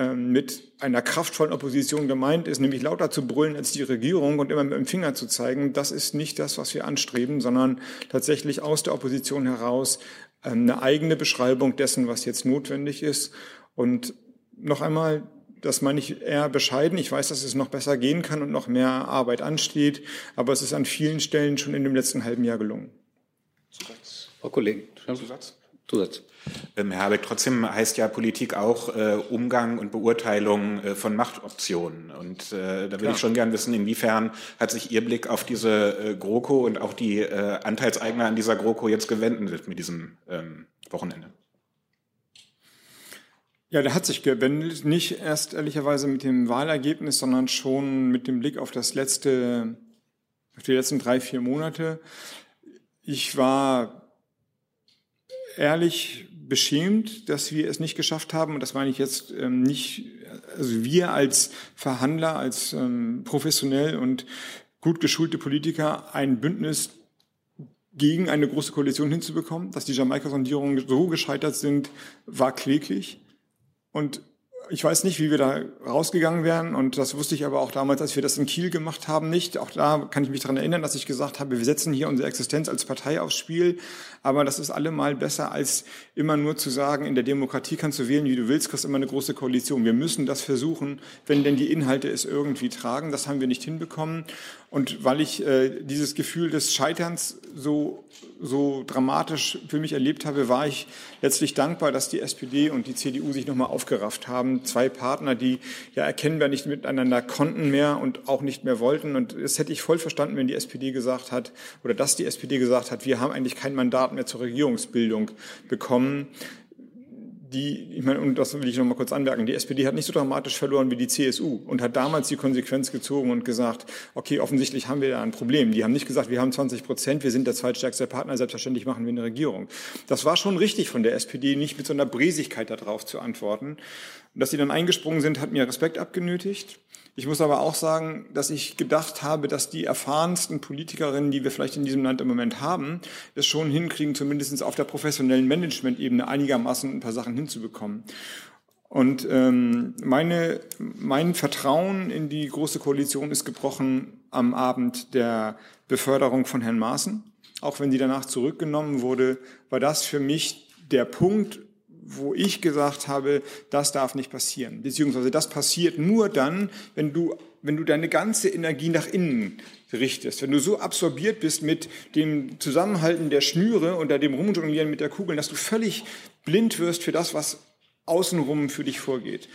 mit einer kraftvollen Opposition gemeint ist, nämlich lauter zu brüllen als die Regierung und immer mit dem Finger zu zeigen, das ist nicht das, was wir anstreben, sondern tatsächlich aus der Opposition heraus ähm, eine eigene Beschreibung dessen, was jetzt notwendig ist. Und noch einmal, das meine ich eher bescheiden. Ich weiß, dass es noch besser gehen kann und noch mehr Arbeit ansteht, aber es ist an vielen Stellen schon in dem letzten halben Jahr gelungen. Zusatz. Frau Kollegin, Zusatz. Zusatz. Ähm, Herr Habeck, trotzdem heißt ja Politik auch äh, Umgang und Beurteilung äh, von Machtoptionen. Und äh, da würde ich schon gern wissen, inwiefern hat sich Ihr Blick auf diese äh, GroKo und auch die äh, Anteilseigner an dieser GroKo jetzt gewendet mit diesem ähm, Wochenende? Ja, der hat sich gewendet, nicht erst ehrlicherweise mit dem Wahlergebnis, sondern schon mit dem Blick auf das letzte, auf die letzten drei, vier Monate. Ich war ehrlich beschämt, dass wir es nicht geschafft haben, und das meine ich jetzt ähm, nicht, also wir als Verhandler, als ähm, professionell und gut geschulte Politiker ein Bündnis gegen eine große Koalition hinzubekommen. Dass die Jamaika-Sondierungen so gescheitert sind, war kläglich. Und ich weiß nicht, wie wir da rausgegangen wären. Und das wusste ich aber auch damals, als wir das in Kiel gemacht haben, nicht. Auch da kann ich mich daran erinnern, dass ich gesagt habe, wir setzen hier unsere Existenz als Partei aufs Spiel. Aber das ist allemal besser, als immer nur zu sagen, in der Demokratie kannst du wählen, wie du willst, kriegst immer eine große Koalition. Wir müssen das versuchen, wenn denn die Inhalte es irgendwie tragen. Das haben wir nicht hinbekommen. Und weil ich äh, dieses Gefühl des Scheiterns so, so dramatisch für mich erlebt habe, war ich letztlich dankbar, dass die SPD und die CDU sich nochmal aufgerafft haben. Zwei Partner, die ja erkennbar nicht miteinander konnten mehr und auch nicht mehr wollten. Und das hätte ich voll verstanden, wenn die SPD gesagt hat, oder dass die SPD gesagt hat, wir haben eigentlich kein Mandat mehr zur Regierungsbildung bekommen die, ich meine, und das will ich noch mal kurz anmerken, die SPD hat nicht so dramatisch verloren wie die CSU und hat damals die Konsequenz gezogen und gesagt, okay, offensichtlich haben wir da ein Problem. Die haben nicht gesagt, wir haben 20 Prozent, wir sind der zweitstärkste Partner, selbstverständlich machen wir eine Regierung. Das war schon richtig von der SPD, nicht mit so einer Bresigkeit darauf zu antworten. Dass sie dann eingesprungen sind, hat mir Respekt abgenötigt. Ich muss aber auch sagen, dass ich gedacht habe, dass die erfahrensten Politikerinnen, die wir vielleicht in diesem Land im Moment haben, es schon hinkriegen, zumindest auf der professionellen Management-Ebene einigermaßen ein paar Sachen hinzubekommen. Und ähm, meine, mein Vertrauen in die Große Koalition ist gebrochen am Abend der Beförderung von Herrn Maaßen. Auch wenn sie danach zurückgenommen wurde, war das für mich der Punkt, wo ich gesagt habe, das darf nicht passieren. Beziehungsweise das passiert nur dann, wenn du, wenn du deine ganze Energie nach innen richtest. Wenn du so absorbiert bist mit dem Zusammenhalten der Schnüre und dem Rumjonglieren mit der Kugel, dass du völlig blind wirst für das, was außenrum für dich vorgeht.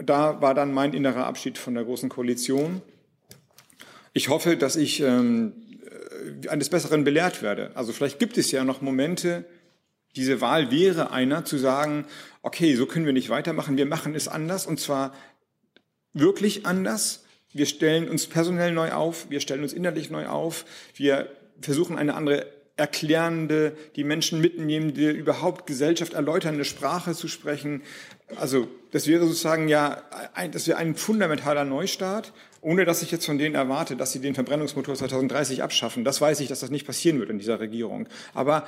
Da war dann mein innerer Abschied von der Großen Koalition. Ich hoffe, dass ich ähm, eines Besseren belehrt werde. Also vielleicht gibt es ja noch Momente, diese Wahl wäre einer zu sagen, okay, so können wir nicht weitermachen, wir machen es anders und zwar wirklich anders. Wir stellen uns personell neu auf, wir stellen uns innerlich neu auf, wir versuchen eine andere erklärende, die Menschen mitnehmende, überhaupt Gesellschaft erläuternde Sprache zu sprechen. Also das wäre sozusagen ja, ein, das wäre ein fundamentaler Neustart, ohne dass ich jetzt von denen erwarte, dass sie den Verbrennungsmotor 2030 abschaffen. Das weiß ich, dass das nicht passieren wird in dieser Regierung. Aber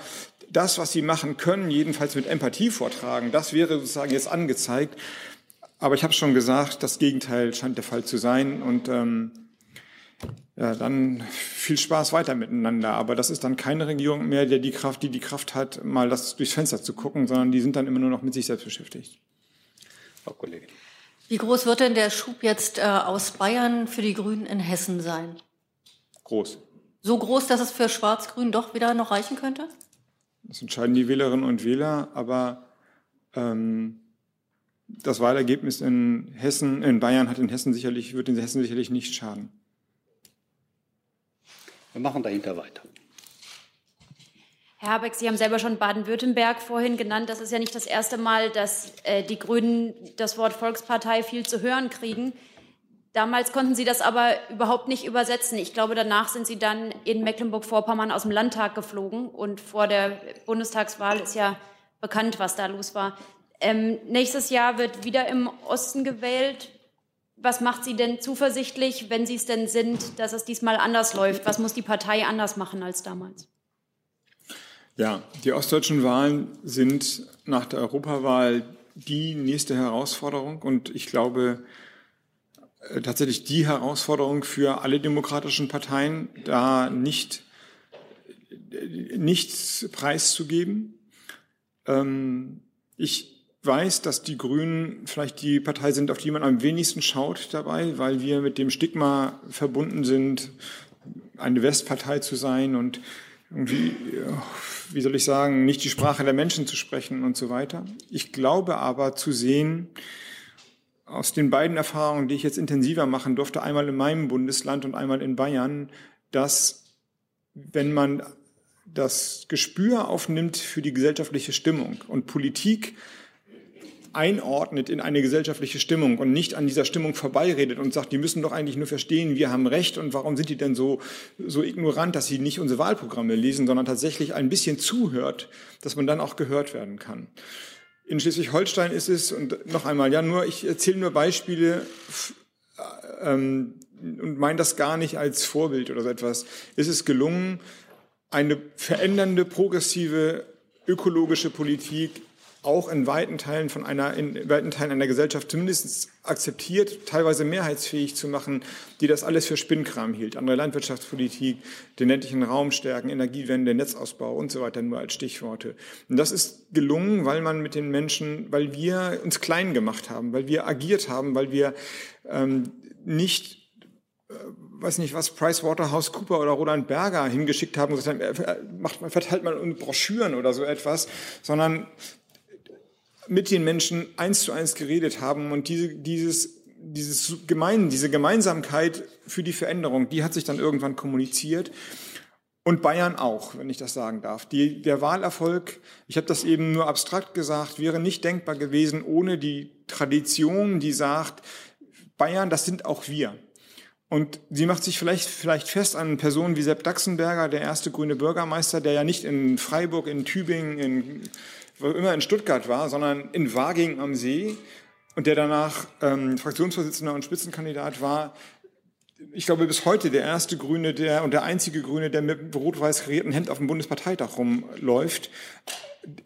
das, was sie machen können, jedenfalls mit Empathie vortragen, das wäre sozusagen jetzt angezeigt. Aber ich habe schon gesagt, das Gegenteil scheint der Fall zu sein. Und ähm, ja, dann viel Spaß weiter miteinander. Aber das ist dann keine Regierung mehr, der die Kraft, die die Kraft hat, mal das durchs Fenster zu gucken, sondern die sind dann immer nur noch mit sich selbst beschäftigt. Frau Kollegin. Wie groß wird denn der Schub jetzt äh, aus Bayern für die Grünen in Hessen sein? Groß. So groß, dass es für Schwarz-Grün doch wieder noch reichen könnte? Das entscheiden die Wählerinnen und Wähler, aber ähm, das Wahlergebnis in Hessen, in Bayern hat in Hessen sicherlich, wird in Hessen sicherlich nicht schaden. Wir machen dahinter weiter. Herr Habeck, Sie haben selber schon Baden-Württemberg vorhin genannt. Das ist ja nicht das erste Mal, dass äh, die Grünen das Wort Volkspartei viel zu hören kriegen. Damals konnten Sie das aber überhaupt nicht übersetzen. Ich glaube, danach sind Sie dann in Mecklenburg-Vorpommern aus dem Landtag geflogen. Und vor der Bundestagswahl ist ja bekannt, was da los war. Ähm, nächstes Jahr wird wieder im Osten gewählt. Was macht Sie denn zuversichtlich, wenn Sie es denn sind, dass es diesmal anders läuft? Was muss die Partei anders machen als damals? Ja, die ostdeutschen Wahlen sind nach der Europawahl die nächste Herausforderung und ich glaube äh, tatsächlich die Herausforderung für alle demokratischen Parteien, da nicht äh, nichts preiszugeben. Ähm, ich weiß, dass die Grünen vielleicht die Partei sind, auf die man am wenigsten schaut dabei, weil wir mit dem Stigma verbunden sind, eine Westpartei zu sein und irgendwie, wie soll ich sagen, nicht die Sprache der Menschen zu sprechen und so weiter. Ich glaube aber zu sehen, aus den beiden Erfahrungen, die ich jetzt intensiver machen durfte, einmal in meinem Bundesland und einmal in Bayern, dass wenn man das Gespür aufnimmt für die gesellschaftliche Stimmung und Politik einordnet in eine gesellschaftliche Stimmung und nicht an dieser Stimmung vorbeiredet und sagt, die müssen doch eigentlich nur verstehen, wir haben Recht und warum sind die denn so, so ignorant, dass sie nicht unsere Wahlprogramme lesen, sondern tatsächlich ein bisschen zuhört, dass man dann auch gehört werden kann. In Schleswig-Holstein ist es, und noch einmal, ja, nur, ich erzähle nur Beispiele, ähm, und meine das gar nicht als Vorbild oder so etwas, ist es gelungen, eine verändernde, progressive, ökologische Politik auch in weiten Teilen von einer, in weiten Teilen einer Gesellschaft zumindest akzeptiert, teilweise mehrheitsfähig zu machen, die das alles für Spinnkram hielt. Andere Landwirtschaftspolitik, den ländlichen Raum stärken, Energiewende, Netzausbau und so weiter nur als Stichworte. Und das ist gelungen, weil man mit den Menschen, weil wir uns klein gemacht haben, weil wir agiert haben, weil wir ähm, nicht äh, weiß nicht was, PricewaterhouseCooper oder Roland Berger hingeschickt haben und gesagt haben, äh, macht, verteilt mal Broschüren oder so etwas, sondern mit den Menschen eins zu eins geredet haben und diese, dieses, dieses Gemein, diese Gemeinsamkeit für die Veränderung, die hat sich dann irgendwann kommuniziert. Und Bayern auch, wenn ich das sagen darf. Die, der Wahlerfolg, ich habe das eben nur abstrakt gesagt, wäre nicht denkbar gewesen ohne die Tradition, die sagt, Bayern, das sind auch wir. Und sie macht sich vielleicht, vielleicht fest an Personen wie Sepp Daxenberger, der erste grüne Bürgermeister, der ja nicht in Freiburg, in Tübingen, in wo immer in Stuttgart war, sondern in Waging am See und der danach ähm, Fraktionsvorsitzender und Spitzenkandidat war. Ich glaube, bis heute der erste Grüne der, und der einzige Grüne, der mit rot-weiß karierten Hemd auf dem Bundesparteitag rumläuft,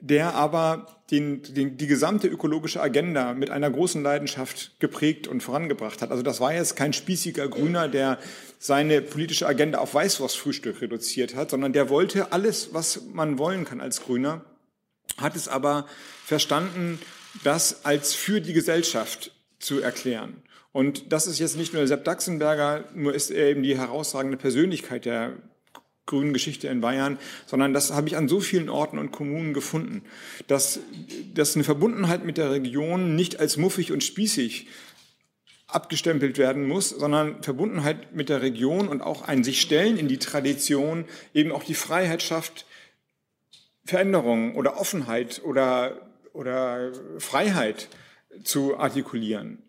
der aber den, den, die gesamte ökologische Agenda mit einer großen Leidenschaft geprägt und vorangebracht hat. Also das war jetzt kein spießiger Grüner, der seine politische Agenda auf Weißwurstfrühstück reduziert hat, sondern der wollte alles, was man wollen kann als Grüner, hat es aber verstanden, das als für die Gesellschaft zu erklären. Und das ist jetzt nicht nur Sepp Daxenberger, nur ist er eben die herausragende Persönlichkeit der grünen Geschichte in Bayern, sondern das habe ich an so vielen Orten und Kommunen gefunden, dass, dass eine Verbundenheit mit der Region nicht als muffig und spießig abgestempelt werden muss, sondern Verbundenheit mit der Region und auch ein sich stellen in die Tradition eben auch die Freiheit schafft, Veränderung oder Offenheit oder, oder Freiheit zu artikulieren.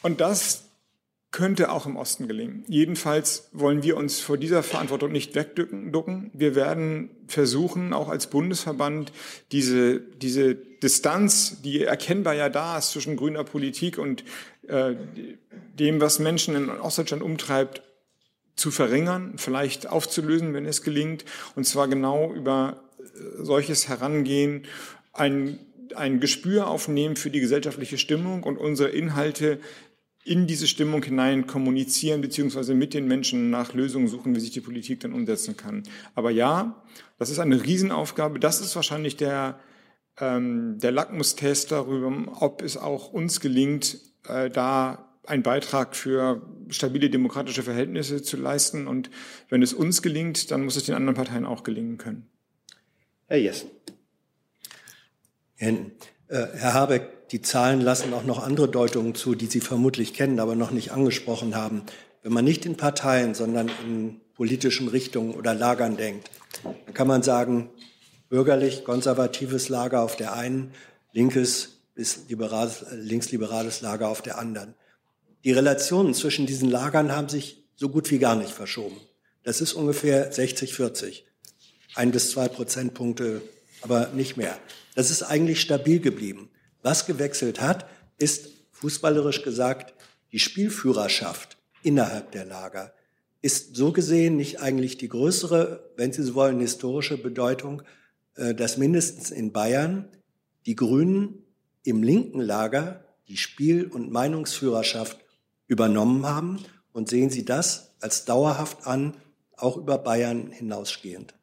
Und das könnte auch im Osten gelingen. Jedenfalls wollen wir uns vor dieser Verantwortung nicht wegducken. Wir werden versuchen, auch als Bundesverband, diese, diese Distanz, die erkennbar ja da ist zwischen grüner Politik und äh, dem, was Menschen in Ostdeutschland umtreibt, zu verringern, vielleicht aufzulösen, wenn es gelingt. Und zwar genau über solches Herangehen, ein, ein Gespür aufnehmen für die gesellschaftliche Stimmung und unsere Inhalte in diese Stimmung hinein kommunizieren, beziehungsweise mit den Menschen nach Lösungen suchen, wie sich die Politik dann umsetzen kann. Aber ja, das ist eine Riesenaufgabe. Das ist wahrscheinlich der, ähm, der Lackmustest darüber, ob es auch uns gelingt, äh, da einen Beitrag für stabile demokratische Verhältnisse zu leisten. Und wenn es uns gelingt, dann muss es den anderen Parteien auch gelingen können. Herr Jessen. Herr Habeck, die Zahlen lassen auch noch andere Deutungen zu, die Sie vermutlich kennen, aber noch nicht angesprochen haben. Wenn man nicht in Parteien, sondern in politischen Richtungen oder Lagern denkt, dann kann man sagen, bürgerlich, konservatives Lager auf der einen, linkes bis liberales, linksliberales Lager auf der anderen. Die Relationen zwischen diesen Lagern haben sich so gut wie gar nicht verschoben. Das ist ungefähr 60, 40. Ein bis zwei Prozentpunkte, aber nicht mehr. Das ist eigentlich stabil geblieben. Was gewechselt hat, ist fußballerisch gesagt die Spielführerschaft innerhalb der Lager. Ist so gesehen nicht eigentlich die größere, wenn Sie so wollen, historische Bedeutung, äh, dass mindestens in Bayern die Grünen im linken Lager die Spiel- und Meinungsführerschaft übernommen haben? Und sehen Sie das als dauerhaft an, auch über Bayern hinausgehend?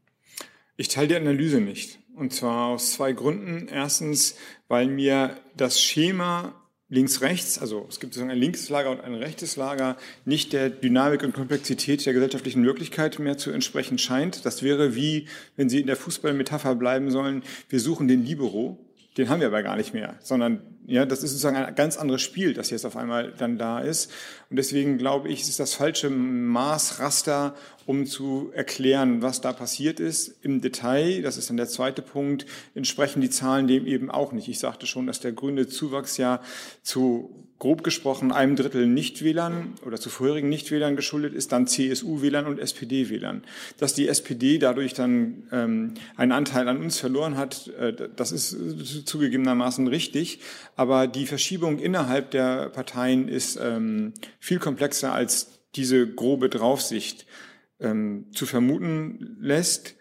Ich teile die Analyse nicht. Und zwar aus zwei Gründen. Erstens, weil mir das Schema links-rechts, also es gibt sozusagen ein linkes Lager und ein rechtes Lager, nicht der Dynamik und Komplexität der gesellschaftlichen Wirklichkeit mehr zu entsprechen scheint. Das wäre wie, wenn Sie in der Fußballmetapher bleiben sollen, wir suchen den Libero, den haben wir aber gar nicht mehr, sondern ja, das ist sozusagen ein ganz anderes Spiel, das jetzt auf einmal dann da ist. Und deswegen glaube ich, es ist das falsche Maßraster, um zu erklären, was da passiert ist. Im Detail, das ist dann der zweite Punkt, entsprechen die Zahlen dem eben auch nicht. Ich sagte schon, dass der grüne Zuwachs ja zu grob gesprochen einem Drittel Nichtwählern oder zu vorherigen Nichtwählern geschuldet ist, dann CSU-Wählern und SPD-Wählern. Dass die SPD dadurch dann ähm, einen Anteil an uns verloren hat, äh, das ist zugegebenermaßen richtig. Aber die Verschiebung innerhalb der Parteien ist ähm, viel komplexer als diese grobe Draufsicht ähm, zu vermuten lässt.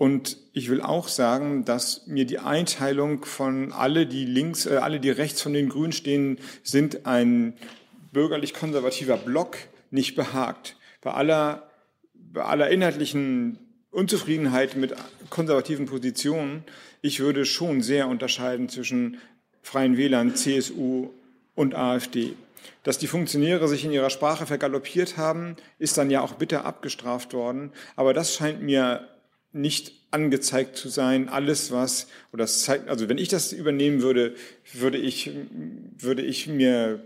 Und ich will auch sagen, dass mir die Einteilung von alle, die links, äh, alle, die rechts von den Grünen stehen, sind ein bürgerlich-konservativer Block nicht behagt. Bei aller, bei aller inhaltlichen Unzufriedenheit mit konservativen Positionen, ich würde schon sehr unterscheiden zwischen Freien Wählern, CSU und AfD. Dass die Funktionäre sich in ihrer Sprache vergaloppiert haben, ist dann ja auch bitter abgestraft worden. Aber das scheint mir nicht angezeigt zu sein. Alles, was, oder das zeigt, also wenn ich das übernehmen würde, würde ich, würde ich mir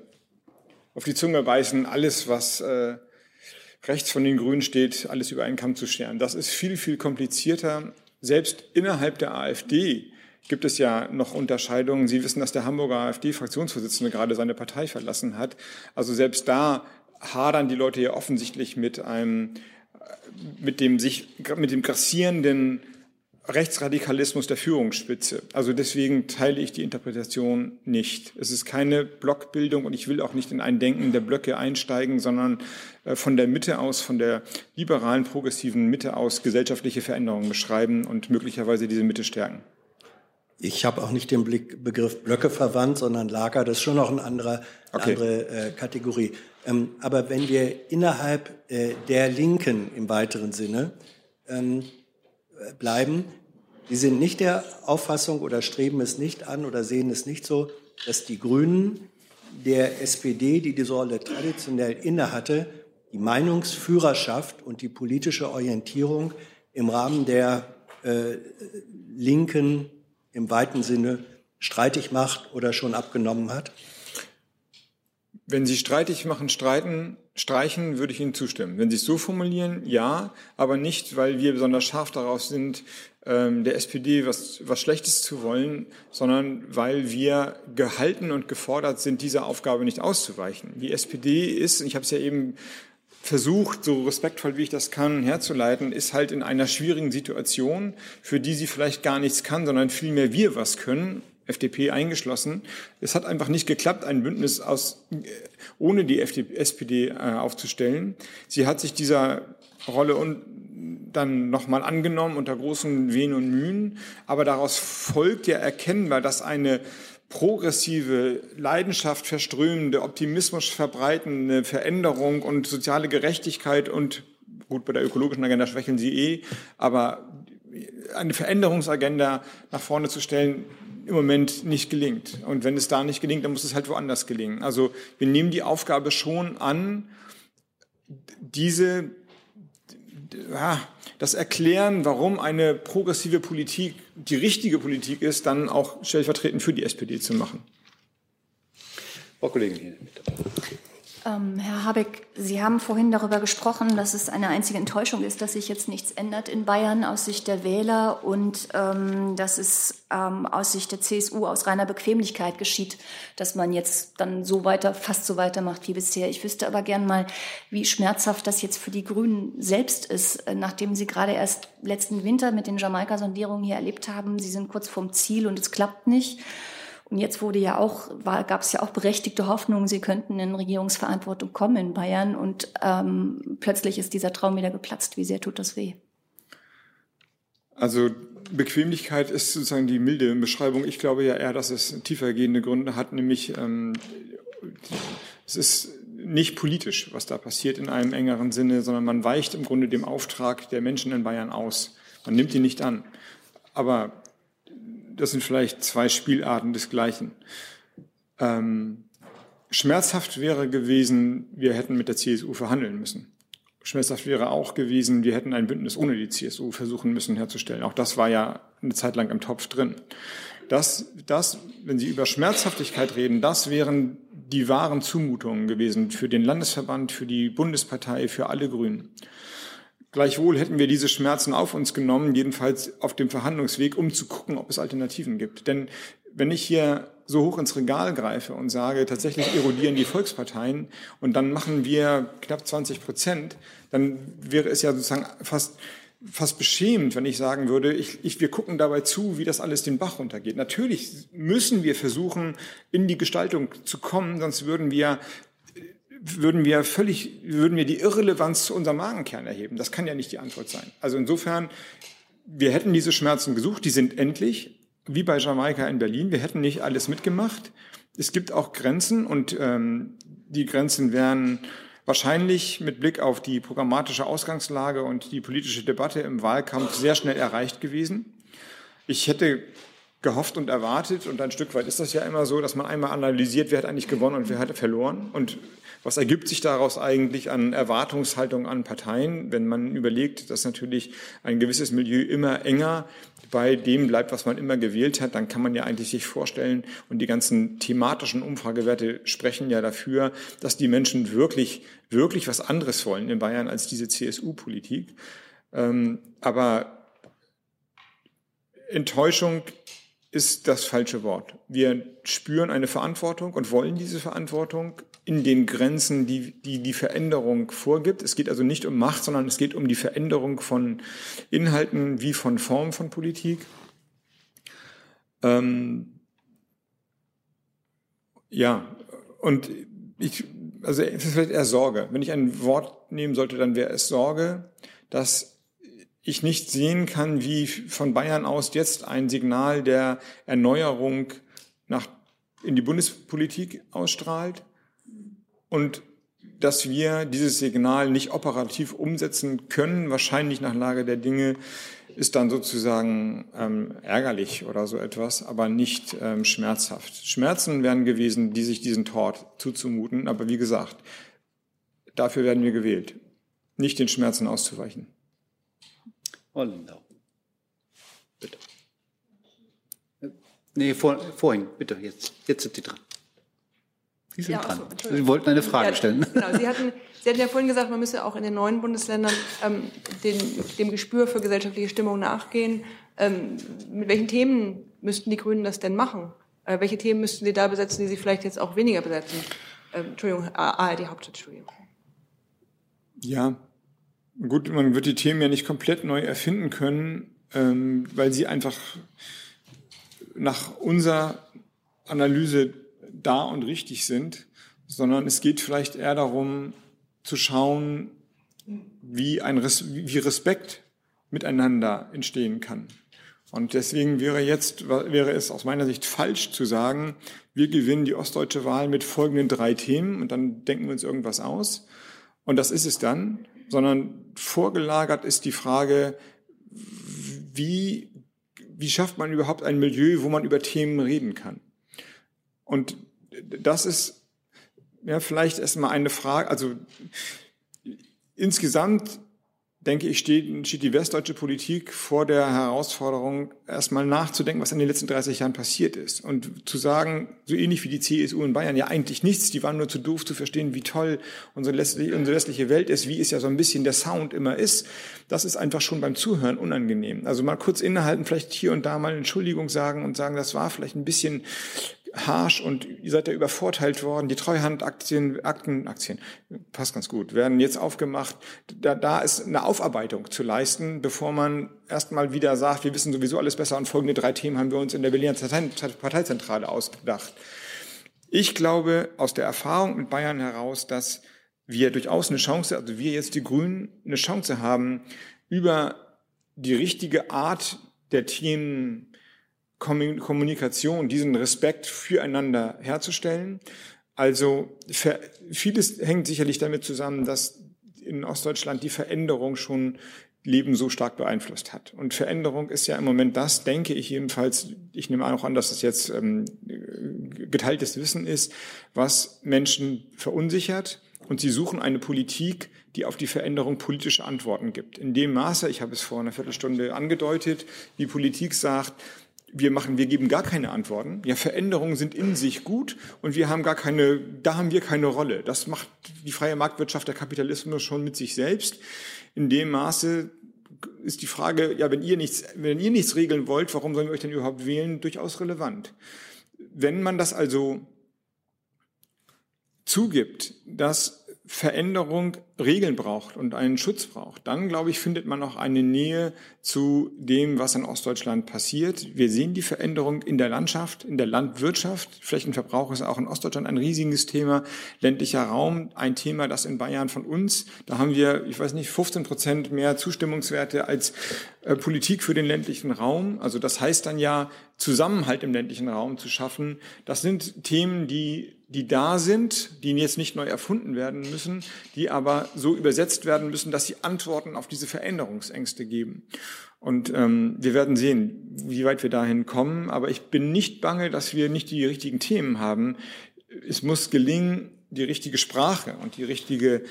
auf die Zunge beißen, alles, was äh, rechts von den Grünen steht, alles über einen Kamm zu scheren. Das ist viel, viel komplizierter. Selbst innerhalb der AfD gibt es ja noch Unterscheidungen. Sie wissen, dass der Hamburger AfD-Fraktionsvorsitzende gerade seine Partei verlassen hat. Also selbst da hadern die Leute ja offensichtlich mit einem mit dem sich, mit dem grassierenden Rechtsradikalismus der Führungsspitze. Also deswegen teile ich die Interpretation nicht. Es ist keine Blockbildung und ich will auch nicht in ein Denken der Blöcke einsteigen, sondern äh, von der Mitte aus, von der liberalen, progressiven Mitte aus gesellschaftliche Veränderungen beschreiben und möglicherweise diese Mitte stärken. Ich habe auch nicht den Begriff Blöcke verwandt, sondern Lager. Das ist schon noch eine andere, okay. andere äh, Kategorie. Ähm, aber wenn wir innerhalb äh, der Linken im weiteren Sinne ähm, bleiben, die sind nicht der Auffassung oder streben es nicht an oder sehen es nicht so, dass die Grünen der SPD, die diese Rolle traditionell innehatte, die Meinungsführerschaft und die politische Orientierung im Rahmen der äh, Linken im weiten Sinne streitig macht oder schon abgenommen hat? Wenn Sie streitig machen, streiten, streichen, würde ich Ihnen zustimmen. Wenn Sie es so formulieren, ja, aber nicht, weil wir besonders scharf darauf sind, ähm, der SPD was, was Schlechtes zu wollen, sondern weil wir gehalten und gefordert sind, dieser Aufgabe nicht auszuweichen. Die SPD ist, ich habe es ja eben versucht, so respektvoll wie ich das kann, herzuleiten, ist halt in einer schwierigen Situation, für die sie vielleicht gar nichts kann, sondern vielmehr wir was können, FDP eingeschlossen. Es hat einfach nicht geklappt, ein Bündnis aus, ohne die FDP, SPD äh, aufzustellen. Sie hat sich dieser Rolle und dann nochmal angenommen unter großen Wehen und Mühen. Aber daraus folgt ja erkennbar, dass eine progressive, Leidenschaft verströmende, Optimismus verbreitende Veränderung und soziale Gerechtigkeit und gut, bei der ökologischen Agenda schwächeln sie eh, aber eine Veränderungsagenda nach vorne zu stellen, im Moment nicht gelingt. Und wenn es da nicht gelingt, dann muss es halt woanders gelingen. Also wir nehmen die Aufgabe schon an, diese ja, das Erklären, warum eine progressive Politik die richtige Politik ist, dann auch stellvertretend für die SPD zu machen. Frau Kollegin hier, bitte. Ähm, Herr Habeck, Sie haben vorhin darüber gesprochen, dass es eine einzige Enttäuschung ist, dass sich jetzt nichts ändert in Bayern aus Sicht der Wähler und ähm, dass es ähm, aus Sicht der CSU aus reiner Bequemlichkeit geschieht, dass man jetzt dann so weiter, fast so weitermacht wie bisher. Ich wüsste aber gern mal, wie schmerzhaft das jetzt für die Grünen selbst ist, äh, nachdem Sie gerade erst letzten Winter mit den Jamaika-Sondierungen hier erlebt haben. Sie sind kurz vorm Ziel und es klappt nicht. Und jetzt wurde ja auch, gab es ja auch berechtigte Hoffnungen, sie könnten in Regierungsverantwortung kommen in Bayern. Und ähm, plötzlich ist dieser Traum wieder geplatzt. Wie sehr tut das weh? Also Bequemlichkeit ist sozusagen die milde Beschreibung. Ich glaube ja eher, dass es tiefergehende Gründe hat, nämlich ähm, es ist nicht politisch, was da passiert in einem engeren Sinne, sondern man weicht im Grunde dem Auftrag der Menschen in Bayern aus. Man nimmt ihn nicht an. Aber das sind vielleicht zwei Spielarten desgleichen. Ähm, schmerzhaft wäre gewesen, wir hätten mit der CSU verhandeln müssen. Schmerzhaft wäre auch gewesen, wir hätten ein Bündnis ohne die CSU versuchen müssen herzustellen. Auch das war ja eine Zeit lang im Topf drin. Das, das, wenn Sie über Schmerzhaftigkeit reden, das wären die wahren Zumutungen gewesen für den Landesverband, für die Bundespartei, für alle Grünen. Gleichwohl hätten wir diese Schmerzen auf uns genommen, jedenfalls auf dem Verhandlungsweg, um zu gucken, ob es Alternativen gibt. Denn wenn ich hier so hoch ins Regal greife und sage, tatsächlich erodieren die Volksparteien und dann machen wir knapp 20 Prozent, dann wäre es ja sozusagen fast fast beschämend, wenn ich sagen würde, ich, ich, wir gucken dabei zu, wie das alles den Bach runtergeht. Natürlich müssen wir versuchen, in die Gestaltung zu kommen, sonst würden wir würden wir völlig, würden wir die Irrelevanz zu unserem Magenkern erheben. Das kann ja nicht die Antwort sein. Also insofern, wir hätten diese Schmerzen gesucht, die sind endlich, wie bei Jamaika in Berlin. Wir hätten nicht alles mitgemacht. Es gibt auch Grenzen und ähm, die Grenzen wären wahrscheinlich mit Blick auf die programmatische Ausgangslage und die politische Debatte im Wahlkampf sehr schnell erreicht gewesen. Ich hätte gehofft und erwartet. Und ein Stück weit ist das ja immer so, dass man einmal analysiert, wer hat eigentlich gewonnen und wer hat verloren. Und was ergibt sich daraus eigentlich an Erwartungshaltung an Parteien, wenn man überlegt, dass natürlich ein gewisses Milieu immer enger bei dem bleibt, was man immer gewählt hat, dann kann man ja eigentlich sich vorstellen, und die ganzen thematischen Umfragewerte sprechen ja dafür, dass die Menschen wirklich, wirklich was anderes wollen in Bayern als diese CSU-Politik. Ähm, aber Enttäuschung ist das falsche Wort. Wir spüren eine Verantwortung und wollen diese Verantwortung in den Grenzen, die, die die Veränderung vorgibt. Es geht also nicht um Macht, sondern es geht um die Veränderung von Inhalten wie von Form von Politik. Ähm, ja, und ich, also es ist vielleicht eher Sorge. Wenn ich ein Wort nehmen sollte, dann wäre es Sorge, dass ich nicht sehen kann, wie von Bayern aus jetzt ein Signal der Erneuerung nach, in die Bundespolitik ausstrahlt und dass wir dieses Signal nicht operativ umsetzen können, wahrscheinlich nach Lage der Dinge, ist dann sozusagen ähm, ärgerlich oder so etwas, aber nicht ähm, schmerzhaft. Schmerzen wären gewesen, die sich diesen Tort zuzumuten, aber wie gesagt, dafür werden wir gewählt, nicht den Schmerzen auszuweichen. Hollandau. Bitte. Nee, vor, vorhin, bitte, jetzt, jetzt sind Sie dran. Sie sind ja, dran. So, Sie wollten eine Frage ja, stellen. (laughs) Genau, Sie hatten, Sie hatten ja vorhin gesagt, man müsse auch in den neuen Bundesländern ähm, den, dem Gespür für gesellschaftliche Stimmung nachgehen. Ähm, mit welchen Themen müssten die Grünen das denn machen? Äh, welche Themen müssten sie da besetzen, die sie vielleicht jetzt auch weniger besetzen? Ähm, Entschuldigung, ARD Hauptstadt, Entschuldigung. Ja, gut, man wird die Themen ja nicht komplett neu erfinden können, ähm, weil sie einfach nach unserer Analyse da und richtig sind, sondern es geht vielleicht eher darum zu schauen, wie, ein Res wie Respekt miteinander entstehen kann. Und deswegen wäre jetzt, wäre es aus meiner Sicht falsch zu sagen, wir gewinnen die ostdeutsche Wahl mit folgenden drei Themen und dann denken wir uns irgendwas aus. Und das ist es dann, sondern vorgelagert ist die Frage, wie, wie schafft man überhaupt ein Milieu, wo man über Themen reden kann? Und das ist ja vielleicht erstmal eine Frage, also insgesamt denke ich, steht, steht die westdeutsche Politik vor der Herausforderung, erstmal nachzudenken, was in den letzten 30 Jahren passiert ist. Und zu sagen, so ähnlich wie die CSU in Bayern, ja eigentlich nichts, die waren nur zu doof zu verstehen, wie toll unsere westliche, unsere westliche Welt ist, wie es ja so ein bisschen der Sound immer ist. Das ist einfach schon beim Zuhören unangenehm. Also mal kurz innehalten, vielleicht hier und da mal Entschuldigung sagen und sagen, das war vielleicht ein bisschen harsh und ihr seid ja übervorteilt worden. Die Treuhandaktien, Akten, Aktien, passt ganz gut, werden jetzt aufgemacht. Da, da ist eine Aufarbeitung zu leisten, bevor man erstmal wieder sagt, wir wissen sowieso alles besser und folgende drei Themen haben wir uns in der Berliner Parteizentrale ausgedacht. Ich glaube aus der Erfahrung mit Bayern heraus, dass wir durchaus eine Chance, also wir jetzt die Grünen, eine Chance haben, über die richtige Art der Themen Kommunikation, diesen Respekt füreinander herzustellen. Also vieles hängt sicherlich damit zusammen, dass in Ostdeutschland die Veränderung schon Leben so stark beeinflusst hat. Und Veränderung ist ja im Moment das, denke ich jedenfalls, ich nehme auch an, dass das jetzt ähm, geteiltes Wissen ist, was Menschen verunsichert. Und sie suchen eine Politik, die auf die Veränderung politische Antworten gibt. In dem Maße, ich habe es vor einer Viertelstunde angedeutet, die Politik sagt, wir machen, wir geben gar keine Antworten. Ja, Veränderungen sind in sich gut und wir haben gar keine, da haben wir keine Rolle. Das macht die freie Marktwirtschaft, der Kapitalismus schon mit sich selbst. In dem Maße ist die Frage, ja, wenn ihr nichts, wenn ihr nichts regeln wollt, warum sollen wir euch denn überhaupt wählen, durchaus relevant. Wenn man das also zugibt, dass Veränderung Regeln braucht und einen Schutz braucht, dann glaube ich, findet man auch eine Nähe zu dem, was in Ostdeutschland passiert. Wir sehen die Veränderung in der Landschaft, in der Landwirtschaft. Flächenverbrauch ist auch in Ostdeutschland ein riesiges Thema. Ländlicher Raum, ein Thema, das in Bayern von uns, da haben wir, ich weiß nicht, 15 Prozent mehr Zustimmungswerte als äh, Politik für den ländlichen Raum. Also das heißt dann ja, Zusammenhalt im ländlichen Raum zu schaffen. Das sind Themen, die die da sind, die jetzt nicht neu erfunden werden müssen, die aber so übersetzt werden müssen, dass sie Antworten auf diese Veränderungsängste geben. Und ähm, wir werden sehen, wie weit wir dahin kommen. Aber ich bin nicht bange, dass wir nicht die richtigen Themen haben. Es muss gelingen, die richtige Sprache und die richtige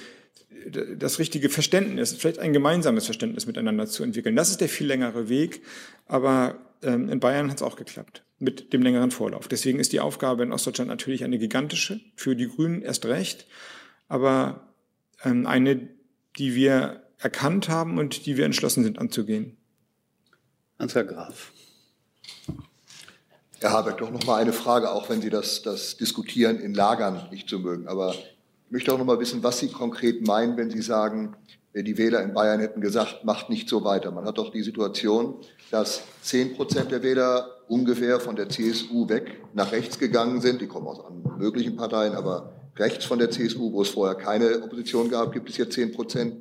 das richtige Verständnis, vielleicht ein gemeinsames Verständnis miteinander zu entwickeln. Das ist der viel längere Weg, aber in Bayern hat es auch geklappt mit dem längeren Vorlauf. Deswegen ist die Aufgabe in Ostdeutschland natürlich eine gigantische, für die Grünen erst recht, aber ähm, eine, die wir erkannt haben und die wir entschlossen sind anzugehen. Ansgar Graf. Herr Habeck, doch noch mal eine Frage, auch wenn Sie das, das Diskutieren in Lagern nicht so mögen. Aber ich möchte auch noch mal wissen, was Sie konkret meinen, wenn Sie sagen, die Wähler in Bayern hätten gesagt, macht nicht so weiter. Man hat doch die Situation, dass zehn Prozent der Wähler ungefähr von der CSU weg nach rechts gegangen sind. Die kommen aus möglichen Parteien, aber rechts von der CSU, wo es vorher keine Opposition gab, gibt es jetzt zehn Prozent.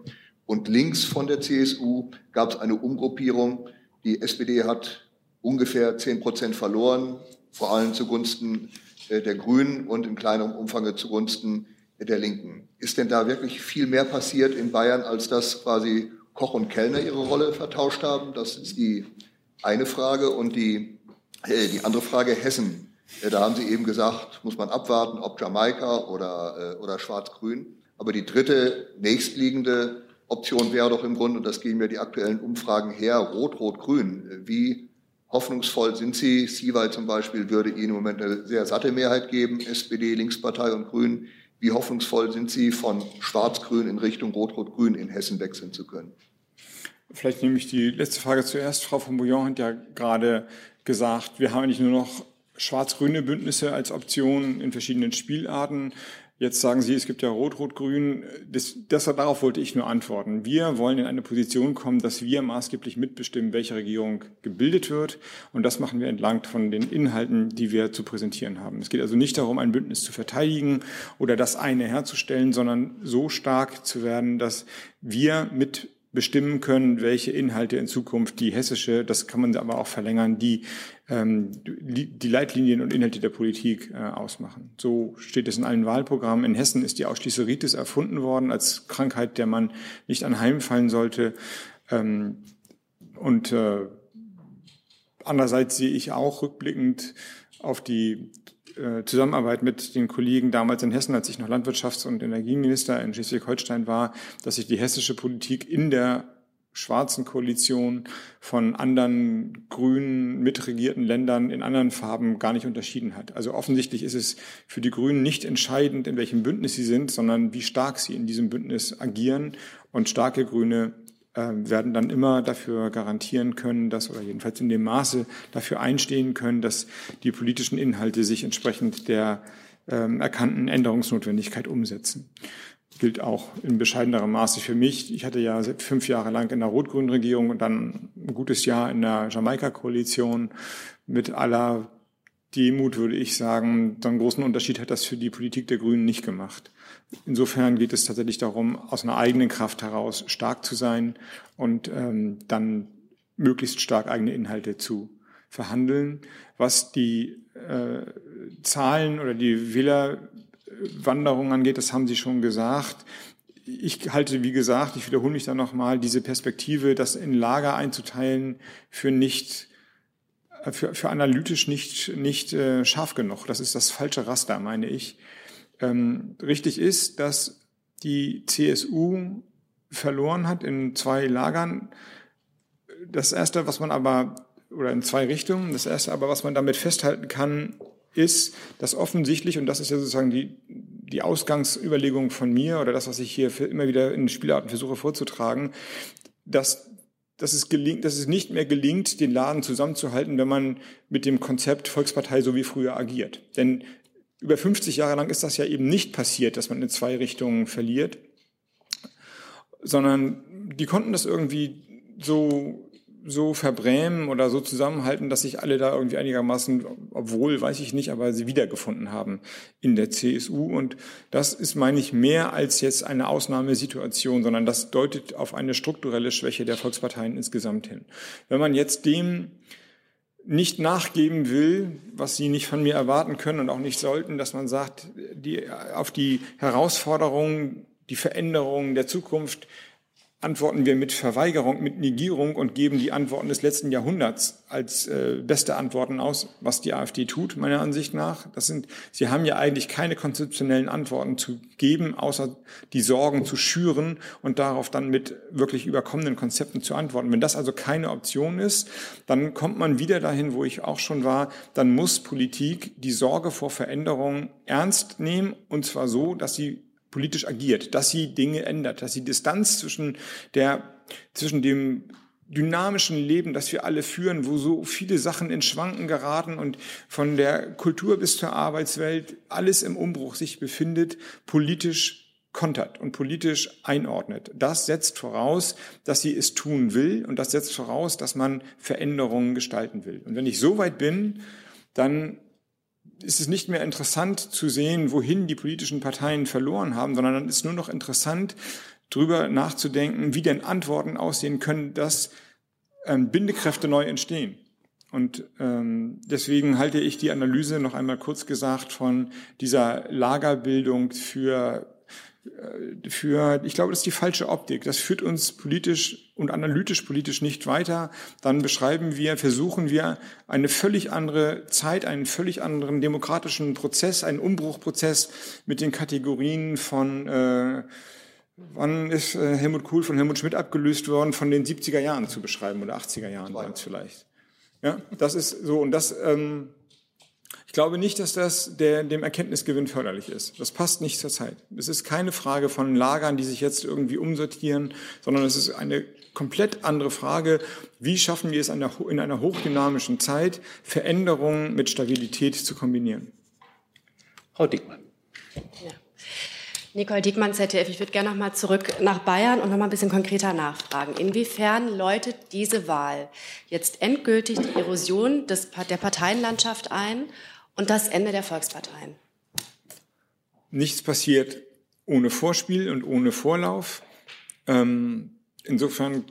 Und links von der CSU gab es eine Umgruppierung. Die SPD hat ungefähr zehn Prozent verloren, vor allem zugunsten äh, der Grünen und in kleinerem Umfang zugunsten der Linken. Ist denn da wirklich viel mehr passiert in Bayern, als dass quasi Koch und Kellner ihre Rolle vertauscht haben? Das ist die eine Frage. Und die, äh, die andere Frage, Hessen. Äh, da haben Sie eben gesagt, muss man abwarten, ob Jamaika oder, äh, oder Schwarz-Grün. Aber die dritte nächstliegende Option wäre doch im Grunde, und das gehen mir die aktuellen Umfragen her, Rot-Rot-Grün. Äh, wie hoffnungsvoll sind Sie? Siewald zum Beispiel würde Ihnen im Moment eine sehr satte Mehrheit geben, SPD, Linkspartei und Grünen. Wie hoffnungsvoll sind Sie, von Schwarz-Grün in Richtung Rot-Rot-Grün in Hessen wechseln zu können? Vielleicht nehme ich die letzte Frage zuerst. Frau von Bouillon hat ja gerade gesagt, wir haben nicht nur noch schwarz-grüne Bündnisse als Option in verschiedenen Spielarten. Jetzt sagen Sie, es gibt ja Rot-Rot-Grün. Das, das, darauf wollte ich nur antworten. Wir wollen in eine Position kommen, dass wir maßgeblich mitbestimmen, welche Regierung gebildet wird. Und das machen wir entlang von den Inhalten, die wir zu präsentieren haben. Es geht also nicht darum, ein Bündnis zu verteidigen oder das eine herzustellen, sondern so stark zu werden, dass wir mit bestimmen können, welche Inhalte in Zukunft die hessische, das kann man aber auch verlängern, die ähm, die Leitlinien und Inhalte der Politik äh, ausmachen. So steht es in allen Wahlprogrammen. In Hessen ist die Ausschließeritis erfunden worden als Krankheit, der man nicht anheimfallen sollte. Ähm, und äh, andererseits sehe ich auch rückblickend auf die Zusammenarbeit mit den Kollegen damals in Hessen, als ich noch Landwirtschafts- und Energieminister in Schleswig-Holstein war, dass sich die hessische Politik in der schwarzen Koalition von anderen grünen mitregierten Ländern in anderen Farben gar nicht unterschieden hat. Also offensichtlich ist es für die Grünen nicht entscheidend, in welchem Bündnis sie sind, sondern wie stark sie in diesem Bündnis agieren. Und starke Grüne werden dann immer dafür garantieren können, dass, oder jedenfalls in dem Maße dafür einstehen können, dass die politischen Inhalte sich entsprechend der ähm, erkannten Änderungsnotwendigkeit umsetzen. Gilt auch in bescheidenerem Maße für mich. Ich hatte ja fünf Jahre lang in der rot-grünen Regierung und dann ein gutes Jahr in der Jamaika-Koalition mit aller Demut würde ich sagen, so einen großen Unterschied hat das für die Politik der Grünen nicht gemacht. Insofern geht es tatsächlich darum, aus einer eigenen Kraft heraus stark zu sein und ähm, dann möglichst stark eigene Inhalte zu verhandeln. Was die äh, Zahlen oder die Wählerwanderung angeht, das haben Sie schon gesagt. Ich halte, wie gesagt, ich wiederhole mich da nochmal, diese Perspektive, das in Lager einzuteilen, für nicht für, für analytisch nicht, nicht äh, scharf genug. Das ist das falsche Raster, meine ich ähm, richtig ist, dass die CSU verloren hat in zwei Lagern. Das erste, was man aber, oder in zwei Richtungen, das erste aber, was man damit festhalten kann, ist, dass offensichtlich, und das ist ja sozusagen die, die Ausgangsüberlegung von mir oder das, was ich hier immer wieder in Spielarten versuche vorzutragen, dass, dass, es gelingt, dass es nicht mehr gelingt, den Laden zusammenzuhalten, wenn man mit dem Konzept Volkspartei so wie früher agiert. Denn über 50 Jahre lang ist das ja eben nicht passiert, dass man in zwei Richtungen verliert, sondern die konnten das irgendwie so so verbrämen oder so zusammenhalten, dass sich alle da irgendwie einigermaßen, obwohl, weiß ich nicht, aber sie wiedergefunden haben in der CSU. Und das ist, meine ich, mehr als jetzt eine Ausnahmesituation, sondern das deutet auf eine strukturelle Schwäche der Volksparteien insgesamt hin. Wenn man jetzt dem nicht nachgeben will, was sie nicht von mir erwarten können und auch nicht sollten, dass man sagt, die, auf die Herausforderungen, die Veränderungen der Zukunft antworten wir mit Verweigerung, mit Negierung und geben die Antworten des letzten Jahrhunderts als äh, beste Antworten aus, was die AfD tut, meiner Ansicht nach. Das sind, sie haben ja eigentlich keine konzeptionellen Antworten zu geben, außer die Sorgen zu schüren und darauf dann mit wirklich überkommenen Konzepten zu antworten. Wenn das also keine Option ist, dann kommt man wieder dahin, wo ich auch schon war, dann muss Politik die Sorge vor Veränderungen ernst nehmen und zwar so, dass sie politisch agiert, dass sie Dinge ändert, dass sie Distanz zwischen der, zwischen dem dynamischen Leben, das wir alle führen, wo so viele Sachen in Schwanken geraten und von der Kultur bis zur Arbeitswelt alles im Umbruch sich befindet, politisch kontert und politisch einordnet. Das setzt voraus, dass sie es tun will und das setzt voraus, dass man Veränderungen gestalten will. Und wenn ich so weit bin, dann ist es nicht mehr interessant zu sehen, wohin die politischen Parteien verloren haben, sondern dann ist nur noch interessant, darüber nachzudenken, wie denn Antworten aussehen können, dass ähm, Bindekräfte neu entstehen. Und ähm, deswegen halte ich die Analyse noch einmal kurz gesagt von dieser Lagerbildung für für, ich glaube, das ist die falsche Optik. Das führt uns politisch und analytisch politisch nicht weiter. Dann beschreiben wir, versuchen wir eine völlig andere Zeit, einen völlig anderen demokratischen Prozess, einen Umbruchprozess mit den Kategorien von äh, Wann ist äh, Helmut Kohl von Helmut Schmidt abgelöst worden, von den 70er Jahren zu beschreiben oder 80er Jahren vielleicht. Ja, das ist so und das ähm, Ich glaube nicht, dass das der, dem Erkenntnisgewinn förderlich ist. Das passt nicht zur Zeit. Es ist keine Frage von Lagern, die sich jetzt irgendwie umsortieren, sondern es ist eine komplett andere Frage. Wie schaffen wir es in einer hochdynamischen Zeit, Veränderungen mit Stabilität zu kombinieren? Frau Dickmann. Ja. Nicole Diekmann, ZDF. Ich würde gerne noch mal zurück nach Bayern und noch mal ein bisschen konkreter nachfragen. Inwiefern läutet diese Wahl jetzt endgültig die Erosion des, der Parteienlandschaft ein und das Ende der Volksparteien? Nichts passiert ohne Vorspiel und ohne Vorlauf. Ähm, insofern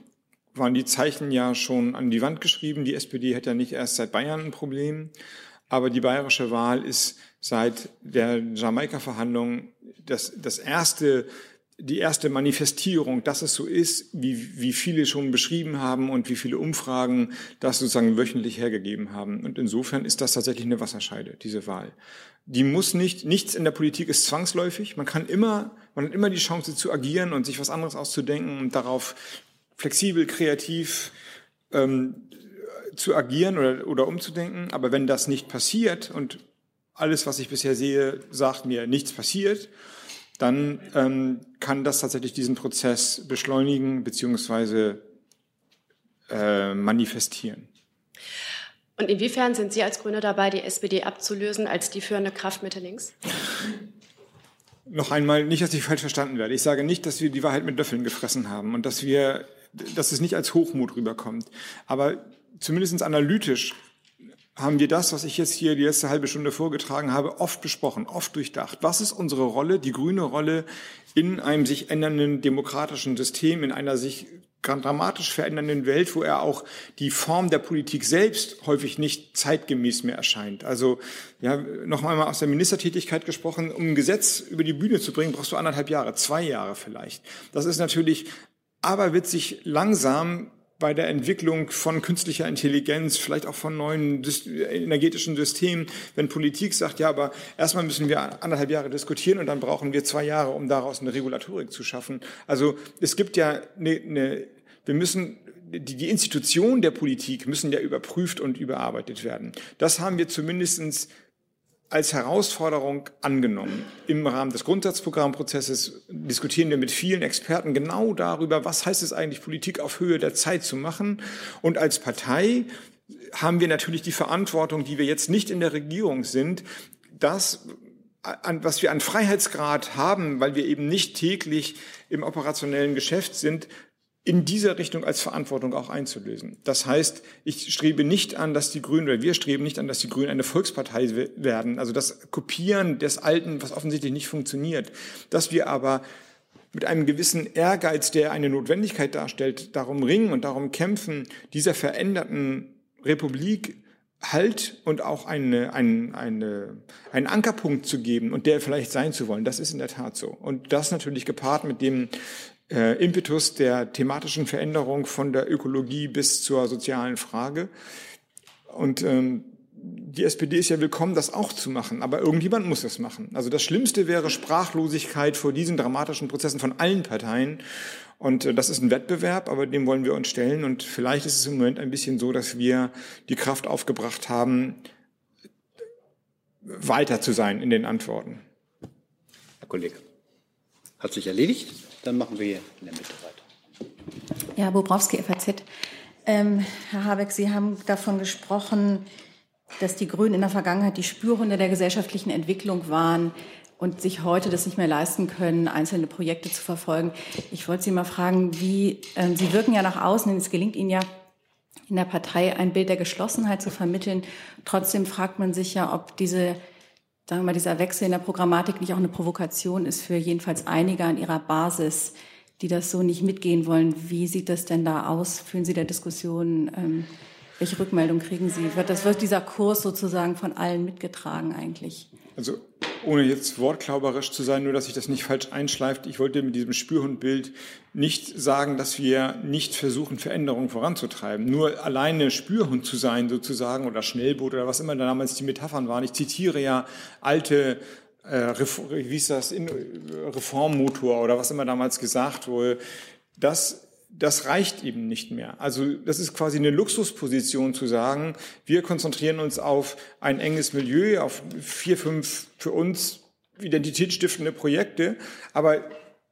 waren die Zeichen ja schon an die Wand geschrieben. Die SPD hat ja nicht erst seit Bayern ein Problem. Aber die bayerische Wahl ist seit der Jamaika-Verhandlung das, das erste, die erste Manifestierung, dass es so ist, wie, wie viele schon beschrieben haben und wie viele Umfragen das sozusagen wöchentlich hergegeben haben. Und insofern ist das tatsächlich eine Wasserscheide, diese Wahl. Die muss nicht, nichts in der Politik ist zwangsläufig. Man kann immer, man hat immer die Chance zu agieren und sich was anderes auszudenken und darauf flexibel, kreativ ähm, zu agieren oder, oder umzudenken. Aber wenn das nicht passiert und alles, was ich bisher sehe, sagt mir, nichts passiert, dann ähm, kann das tatsächlich diesen Prozess beschleunigen bzw. Äh, manifestieren. Und inwiefern sind Sie als Grüne dabei, die SPD abzulösen als die führende Kraft Mitte links? Noch einmal, nicht, dass ich falsch verstanden werde. Ich sage nicht, dass wir die Wahrheit mit Löffeln gefressen haben und dass wir, dass es nicht als Hochmut rüberkommt. Aber zumindest analytisch haben wir das, was ich jetzt hier die letzte halbe Stunde vorgetragen habe, oft besprochen, oft durchdacht. Was ist unsere Rolle, die grüne Rolle in einem sich ändernden demokratischen System, in einer sich dramatisch verändernden Welt, wo er auch die Form der Politik selbst häufig nicht zeitgemäß mehr erscheint. Also ja, noch einmal aus der Ministertätigkeit gesprochen, um ein Gesetz über die Bühne zu bringen, brauchst du anderthalb Jahre, zwei Jahre vielleicht. Das ist natürlich aber wird sich langsam bei der Entwicklung von künstlicher Intelligenz, vielleicht auch von neuen energetischen Systemen, wenn Politik sagt, ja, aber erstmal müssen wir anderthalb Jahre diskutieren und dann brauchen wir zwei Jahre, um daraus eine Regulatorik zu schaffen. Also es gibt ja eine, eine wir müssen die, die Institutionen der Politik müssen ja überprüft und überarbeitet werden. Das haben wir zumindestens als Herausforderung angenommen. Im Rahmen des Grundsatzprogrammprozesses diskutieren wir mit vielen Experten genau darüber, was heißt es eigentlich, Politik auf Höhe der Zeit zu machen. Und als Partei haben wir natürlich die Verantwortung, die wir jetzt nicht in der Regierung sind, das, an, was wir an Freiheitsgrad haben, weil wir eben nicht täglich im operationellen Geschäft sind, in dieser Richtung als Verantwortung auch einzulösen. Das heißt, ich strebe nicht an, dass die Grünen, oder wir streben nicht an, dass die Grünen eine Volkspartei werden. Also das Kopieren des Alten, was offensichtlich nicht funktioniert. Dass wir aber mit einem gewissen Ehrgeiz, der eine Notwendigkeit darstellt, darum ringen und darum kämpfen, dieser veränderten Republik Halt und auch eine, eine, eine, einen Ankerpunkt zu geben und der vielleicht sein zu wollen, das ist in der Tat so. Und das natürlich gepaart mit dem äh, Impetus der thematischen Veränderung von der Ökologie bis zur sozialen Frage. Und ähm, die SPD ist ja willkommen, das auch zu machen, aber irgendjemand muss das machen. Also das Schlimmste wäre Sprachlosigkeit vor diesen dramatischen Prozessen von allen Parteien. Und äh, das ist ein Wettbewerb, aber dem wollen wir uns stellen. Und vielleicht ist es im Moment ein bisschen so, dass wir die Kraft aufgebracht haben, weiter zu sein in den Antworten. Herr Kollege, hat sich erledigt? Dann machen wir hier in der Mitte weiter. Ja, Bobrowski, FAZ. Ähm, Herr Habeck, Sie haben davon gesprochen, dass die Grünen in der Vergangenheit die Spürhunde der gesellschaftlichen Entwicklung waren und sich heute das nicht mehr leisten können, einzelne Projekte zu verfolgen. Ich wollte Sie mal fragen, wie äh, Sie wirken ja nach außen, es gelingt Ihnen ja in der Partei ein Bild der Geschlossenheit zu vermitteln. Trotzdem fragt man sich ja, ob diese sagen wir mal, dieser Wechsel in der Programmatik nicht auch eine Provokation ist für jedenfalls einige an ihrer Basis, die das so nicht mitgehen wollen. Wie sieht das denn da aus? Fühlen Sie der Diskussion? Ähm, welche Rückmeldung kriegen Sie? Wird, das, wird dieser Kurs sozusagen von allen mitgetragen eigentlich? Also ohne jetzt wortklauberisch zu sein, nur dass sich das nicht falsch einschleift, ich wollte mit diesem Spürhundbild nicht sagen, dass wir nicht versuchen, Veränderungen voranzutreiben. Nur alleine Spürhund zu sein sozusagen oder Schnellboot oder was immer damals die Metaphern waren. Ich zitiere ja alte äh, wie ist das, Reformmotor oder was immer damals gesagt wurde. Das das reicht eben nicht mehr. Also das ist quasi eine Luxusposition zu sagen, wir konzentrieren uns auf ein enges Milieu, auf vier, fünf für uns identitätsstiftende Projekte, aber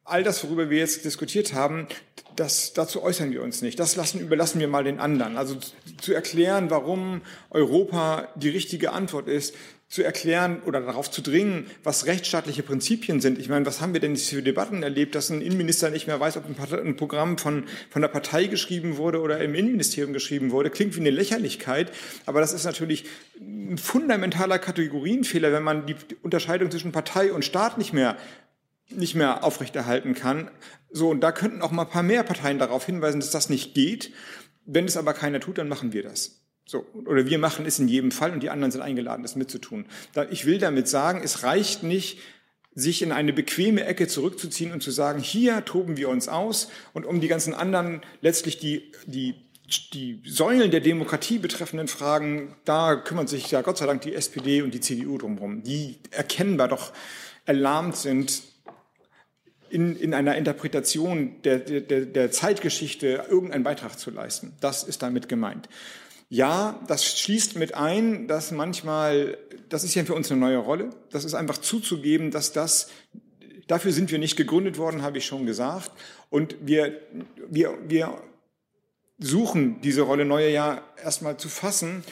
all das, worüber wir jetzt diskutiert haben, das, dazu äußern wir uns nicht. Das lassen, überlassen wir mal den anderen. Also zu erklären, warum Europa die richtige Antwort ist, zu erklären oder darauf zu dringen, was rechtsstaatliche Prinzipien sind. Ich meine, was haben wir denn für Debatten erlebt, dass ein Innenminister nicht mehr weiß, ob ein, Programm von, von der Partei geschrieben wurde oder im Innenministerium geschrieben wurde. Klingt wie eine Lächerlichkeit, aber das ist natürlich ein fundamentaler Kategorienfehler, wenn man die Unterscheidung zwischen Partei und Staat nicht mehr nicht mehr aufrechterhalten kann. So, und da könnten auch mal ein paar mehr Parteien darauf hinweisen, dass das nicht geht. Wenn es aber keiner tut, dann machen wir das. So, oder wir machen es in jedem Fall und die anderen sind eingeladen, das mitzutun. Ich will damit sagen, es reicht nicht, sich in eine bequeme Ecke zurückzuziehen und zu sagen, hier toben wir uns aus und um die ganzen anderen letztlich die, die, die Säulen der Demokratie betreffenden Fragen, da kümmern sich ja Gott sei Dank die SPD und die CDU drumherum, die erkennbar doch erlahmt sind, in, in einer Interpretation der, der, der Zeitgeschichte irgendeinen Beitrag zu leisten. Das ist damit gemeint. Ja, das schließt mit ein, dass manchmal, das ist ja für uns eine neue Rolle, das ist einfach zuzugeben, dass das, dafür sind wir nicht gegründet worden, habe ich schon gesagt. Und wir, wir, wir suchen diese Rolle neue ja erstmal zu fassen.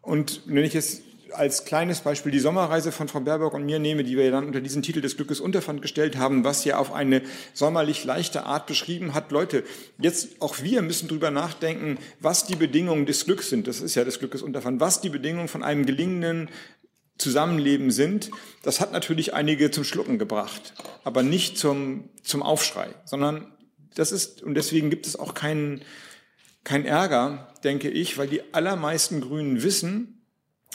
Und wenn ich jetzt als kleines Beispiel die Sommerreise von Frau Baerbock und mir nehme, die wir dann unter diesen Titel des Glückes Unterpfand gestellt haben, was ja auf eine sommerlich leichte Art beschrieben hat. Leute, jetzt auch wir müssen drüber nachdenken, was die Bedingungen des Glücks sind. Das ist ja des Glückes Unterpfand. Was die Bedingungen von einem gelingenden Zusammenleben sind. Das hat natürlich einige zum Schlucken gebracht, aber nicht zum, zum Aufschrei, sondern das ist, und deswegen gibt es auch keinen, kein Ärger, denke ich, weil die allermeisten Grünen wissen,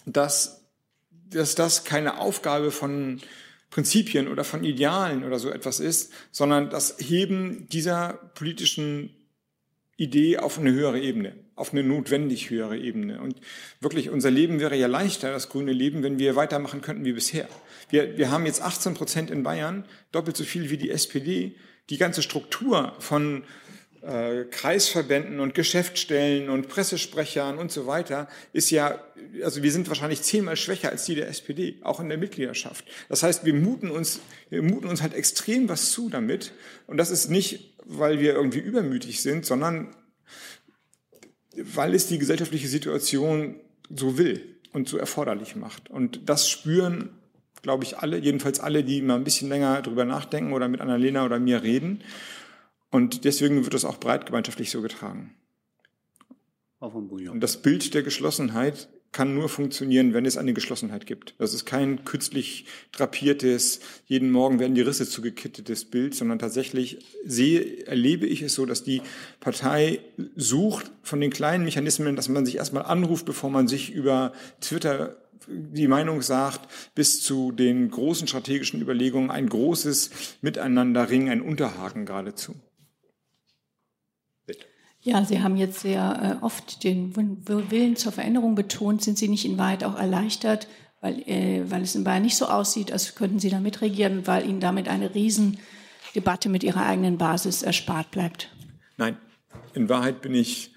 dass, dass das keine Aufgabe von Prinzipien oder von Idealen oder so etwas ist, sondern das Heben dieser politischen Idee auf eine höhere Ebene, auf eine notwendig höhere Ebene. Und wirklich, unser Leben wäre ja leichter, das grüne Leben, wenn wir weitermachen könnten wie bisher. Wir, wir haben jetzt 18 Prozent in Bayern, doppelt so viel wie die SPD. Die ganze Struktur von äh, Kreisverbänden und Geschäftsstellen und Pressesprechern und so weiter ist ja, also wir sind wahrscheinlich zehnmal schwächer als die der SPD, auch in der Mitgliedschaft. Das heißt, wir muten uns, wir muten uns halt extrem was zu damit. Und das ist nicht, weil wir irgendwie übermütig sind, sondern weil es die gesellschaftliche Situation so will und so erforderlich macht. Und das spüren, glaube ich, alle, jedenfalls alle, die mal ein bisschen länger drüber nachdenken oder mit Annalena oder mir reden. Und deswegen wird das auch breitgemeinschaftlich so getragen. Und das Bild der Geschlossenheit kann nur funktionieren, wenn es eine Geschlossenheit gibt. Das ist kein künstlich drapiertes, jeden Morgen werden die Risse zugekittetes Bild, sondern tatsächlich sehe, erlebe ich es so, dass die Partei sucht von den kleinen Mechanismen, dass man sich erstmal anruft, bevor man sich über Twitter die Meinung sagt, bis zu den großen strategischen Überlegungen ein großes Miteinanderringen, ein Unterhaken geradezu. Ja, Sie haben jetzt sehr äh, oft den Willen zur Veränderung betont. Sind Sie nicht in Wahrheit auch erleichtert, weil, äh, weil es in Bayern nicht so aussieht, als könnten Sie da mitregieren, weil Ihnen damit eine Riesendebatte mit Ihrer eigenen Basis erspart bleibt? Nein, in Wahrheit bin ich,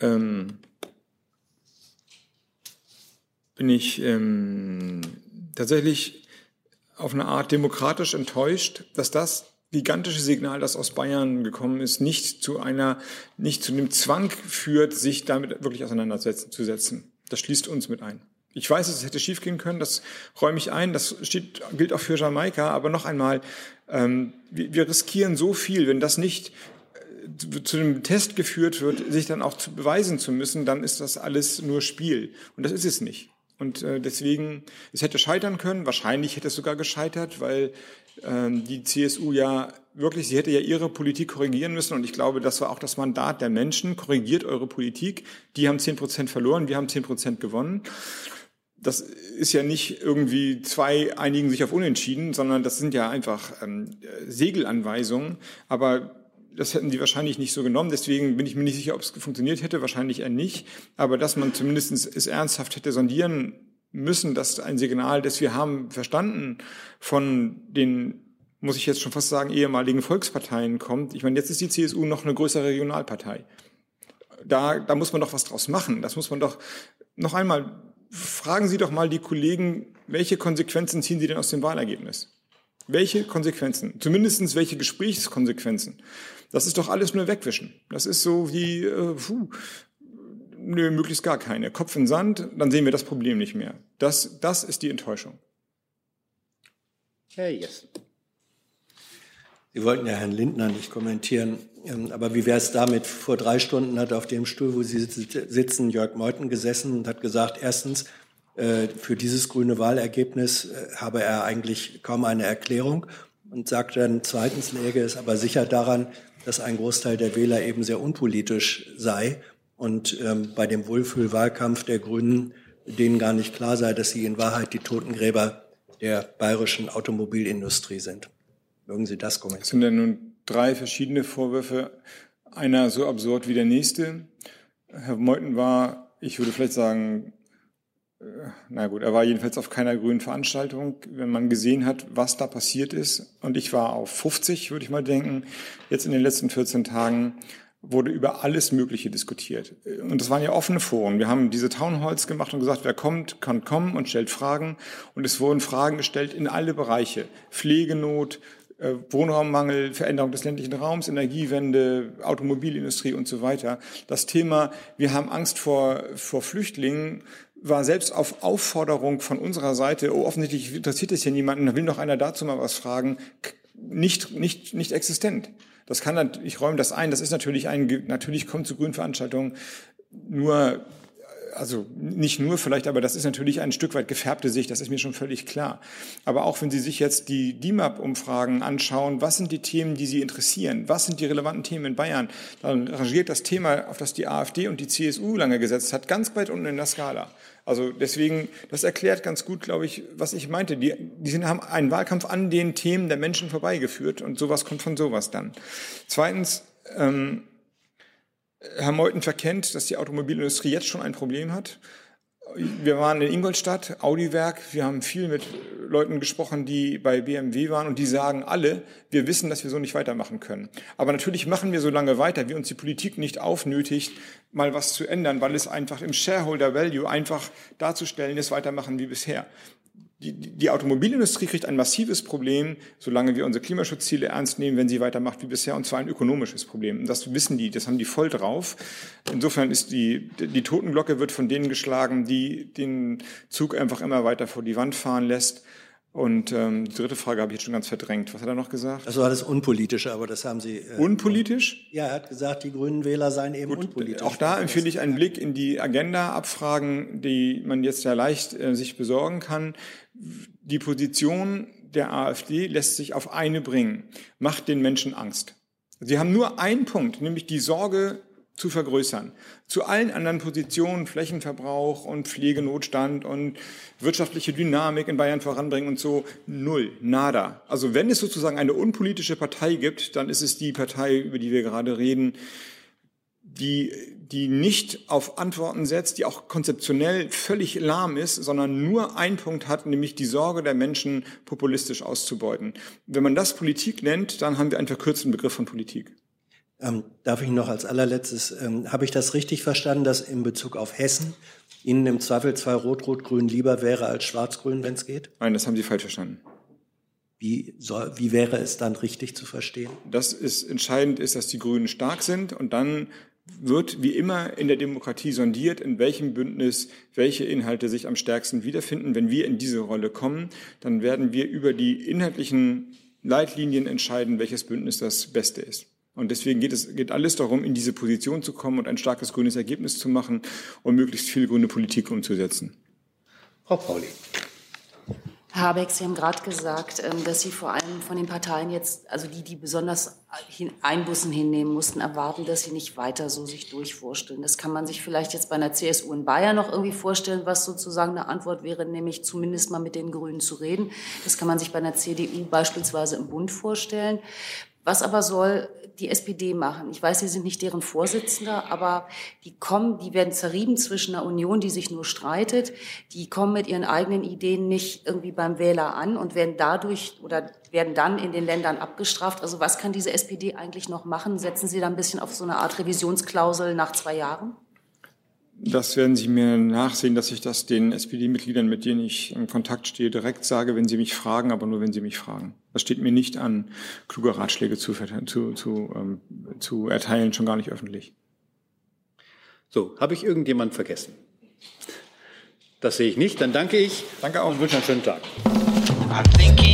ähm, bin ich ähm, tatsächlich auf eine Art demokratisch enttäuscht, dass das gigantische Signal, das aus Bayern gekommen ist, nicht zu einer, nicht zu einem Zwang führt, sich damit wirklich auseinanderzusetzen. Das schließt uns mit ein. Ich weiß, es hätte schiefgehen können, das räume ich ein, das steht, gilt auch für Jamaika, aber noch einmal, ähm, wir, wir riskieren so viel, wenn das nicht äh, zu einem Test geführt wird, sich dann auch zu beweisen zu müssen, dann ist das alles nur Spiel. Und das ist es nicht. Und äh, deswegen, es hätte scheitern können, wahrscheinlich hätte es sogar gescheitert, weil ähm, die CSU ja wirklich, sie hätte ja ihre Politik korrigieren müssen und ich glaube, das war auch das Mandat der Menschen, korrigiert eure Politik. Die haben zehn Prozent verloren, wir haben zehn Prozent gewonnen. Das ist ja nicht irgendwie zwei einigen sich auf Unentschieden, sondern das sind ja einfach ähm, Segelanweisungen. Aber das hätten die wahrscheinlich nicht so genommen. Deswegen bin ich mir nicht sicher, ob es funktioniert hätte. Wahrscheinlich eher nicht. Aber dass man zumindest es ernsthaft hätte sondieren müssen, dass ein Signal, das wir haben verstanden von den muss ich jetzt schon fast sagen, ehemaligen Volksparteien kommt. Ich meine, jetzt ist die CSU noch eine größere Regionalpartei. Da, da muss man doch was draus machen. Das muss man doch noch einmal fragen Sie doch mal die Kollegen, welche Konsequenzen ziehen Sie denn aus dem Wahlergebnis? Welche Konsequenzen? Zumindestens welche Gesprächskonsequenzen? Das ist doch alles nur wegwischen. Das ist so wie, äh, puh, nö, möglichst gar keine. Kopf in Sand, dann sehen wir das Problem nicht mehr. Das, das ist die Enttäuschung. Herr Jessen. Sie wollten ja Herrn Lindner nicht kommentieren, ähm, aber wie wäre es damit? Vor drei Stunden hat auf dem Stuhl, wo Sie sitzen, Jörg Meuthen gesessen und hat gesagt, erstens, äh, für dieses grüne Wahlergebnis äh, habe er eigentlich kaum eine Erklärung und sagt dann, zweitens läge es aber sicher daran, dass ein Großteil der Wähler eben sehr unpolitisch sei und ähm, bei dem Wohlfühlwahlkampf der Grünen denen gar nicht klar sei, dass sie in Wahrheit die Totengräber der bayerischen Automobilindustrie sind. Mögen Sie das kommentieren? Es sind ja nun drei verschiedene Vorwürfe. Einer so absurd wie der nächste. Herr Meuthen war, ich würde vielleicht sagen, na gut, er war jedenfalls auf keiner grünen Veranstaltung, wenn man gesehen hat, was da passiert ist. Und ich war auf 50, würde ich mal denken, jetzt in den letzten 14 Tagen wurde über alles Mögliche diskutiert. Und das waren ja offene Foren. Wir haben diese Townhalls gemacht und gesagt, wer kommt, kann kommen und stellt Fragen. Und es wurden Fragen gestellt in alle Bereiche. Pflegenot, äh, Wohnraummangel, Veränderung des ländlichen Raums, Energiewende, Automobilindustrie und so weiter. Das Thema, wir haben Angst vor, vor Flüchtlingen, war selbst auf Aufforderung von unserer Seite, oh, offensichtlich interessiert es hier niemanden, da will noch einer dazu mal was fragen, nicht, nicht, nicht existent. Das kann, ich räume das ein, das ist natürlich ein, natürlich kommt zu grünen Veranstaltungen nur also nicht nur vielleicht, aber das ist natürlich ein Stück weit gefärbte Sicht, das ist mir schon völlig klar. Aber auch wenn Sie sich jetzt die DIMAP-Umfragen anschauen, was sind die Themen, die Sie interessieren? Was sind die relevanten Themen in Bayern? Dann rangiert das Thema, auf das die AfD und die CSU lange gesetzt hat, ganz weit unten in der Skala. Also deswegen, das erklärt ganz gut, glaube ich, was ich meinte. Die, die sind, haben einen Wahlkampf an den Themen der Menschen vorbeigeführt und sowas kommt von sowas dann. Zweitens, ähm, Herr Meuthen verkennt, dass die Automobilindustrie jetzt schon ein Problem hat. Wir waren in Ingolstadt, Audiwerk. Wir haben viel mit Leuten gesprochen, die bei BMW waren und die sagen alle, wir wissen, dass wir so nicht weitermachen können. Aber natürlich machen wir so lange weiter, wie uns die Politik nicht aufnötigt, mal was zu ändern, weil es einfach im Shareholder Value einfach darzustellen ist, weitermachen wie bisher die, die Automobilindustrie kriegt ein massives Problem, solange wir unsere Klimaschutzziele ernst nehmen, wenn sie weitermacht wie bisher, und zwar ein ökonomisches Problem. Das wissen die, das haben die voll drauf. Insofern ist die, die Totenglocke wird von denen geschlagen, die den Zug einfach immer weiter vor die Wand fahren lässt. Und ähm, die dritte Frage habe ich jetzt schon ganz verdrängt. Was hat er noch gesagt? Das war das Unpolitische, aber das haben Sie. Äh, Unpolitisch? Ja, er hat gesagt, die Grünen Wähler seien eben Gut, unpolitisch. Auch da empfehle ich einen Blick in die Agenda-Abfragen, die man jetzt ja leicht äh, sich besorgen kann. Die Position der AfD lässt sich auf eine bringen. Macht den Menschen Angst. Sie haben nur einen Punkt, nämlich die Sorge zu vergrößern. Zu allen anderen Positionen, Flächenverbrauch und Pflegenotstand und wirtschaftliche Dynamik in Bayern voranbringen und so, null, nada. Also wenn es sozusagen eine unpolitische Partei gibt, dann ist es die Partei, über die wir gerade reden, die, die nicht auf Antworten setzt, die auch konzeptionell völlig lahm ist, sondern nur einen Punkt hat, nämlich die Sorge der Menschen populistisch auszubeuten. Wenn man das Politik nennt, dann haben wir einen verkürzten Begriff von Politik. Ähm, darf ich noch als allerletztes, ähm, habe ich das richtig verstanden, dass in Bezug auf Hessen Ihnen im Zweifelsfall Rot-Rot-Grün lieber wäre als Schwarz-Grün, wenn es geht? Nein, das haben Sie falsch verstanden. Wie, soll, wie wäre es dann richtig zu verstehen? Das ist entscheidend ist, dass die Grünen stark sind und dann wird wie immer in der Demokratie sondiert, in welchem Bündnis welche Inhalte sich am stärksten wiederfinden. Wenn wir in diese Rolle kommen, dann werden wir über die inhaltlichen Leitlinien entscheiden, welches Bündnis das Beste ist. Und deswegen geht es geht alles darum, in diese Position zu kommen und ein starkes grünes Ergebnis zu machen und möglichst viel grüne Politik umzusetzen. Frau Pauli. Herr Habeck, Sie haben gerade gesagt, ähm, dass Sie vor allem von den Parteien jetzt, also die, die besonders Einbußen hinnehmen mussten, erwarten, dass sie nicht weiter so sich durchvorstellen. Das kann man sich vielleicht jetzt bei einer CSU in Bayern noch irgendwie vorstellen, was sozusagen eine Antwort wäre, nämlich zumindest mal mit den Grünen zu reden. Das kann man sich bei einer CDU beispielsweise im Bund vorstellen. Was aber soll die SPD machen? Ich weiß, Sie sind nicht deren Vorsitzender, aber die kommen, die werden zerrieben zwischen einer Union, die sich nur streitet. Die kommen mit ihren eigenen Ideen nicht irgendwie beim Wähler an und werden dadurch oder werden dann in den Ländern abgestraft. Also was kann diese SPD eigentlich noch machen? Setzen Sie da ein bisschen auf so eine Art Revisionsklausel nach zwei Jahren? Das werden Sie mir nachsehen, dass ich das den SPD-Mitgliedern, mit denen ich in Kontakt stehe, direkt sage, wenn sie mich fragen, aber nur wenn sie mich fragen. Das steht mir nicht an, kluge Ratschläge zu, zu, zu, ähm, zu erteilen, schon gar nicht öffentlich. So, habe ich irgendjemand vergessen? Das sehe ich nicht. Dann danke ich. Danke auch. Und wünsche einen schönen Tag. I'm thinking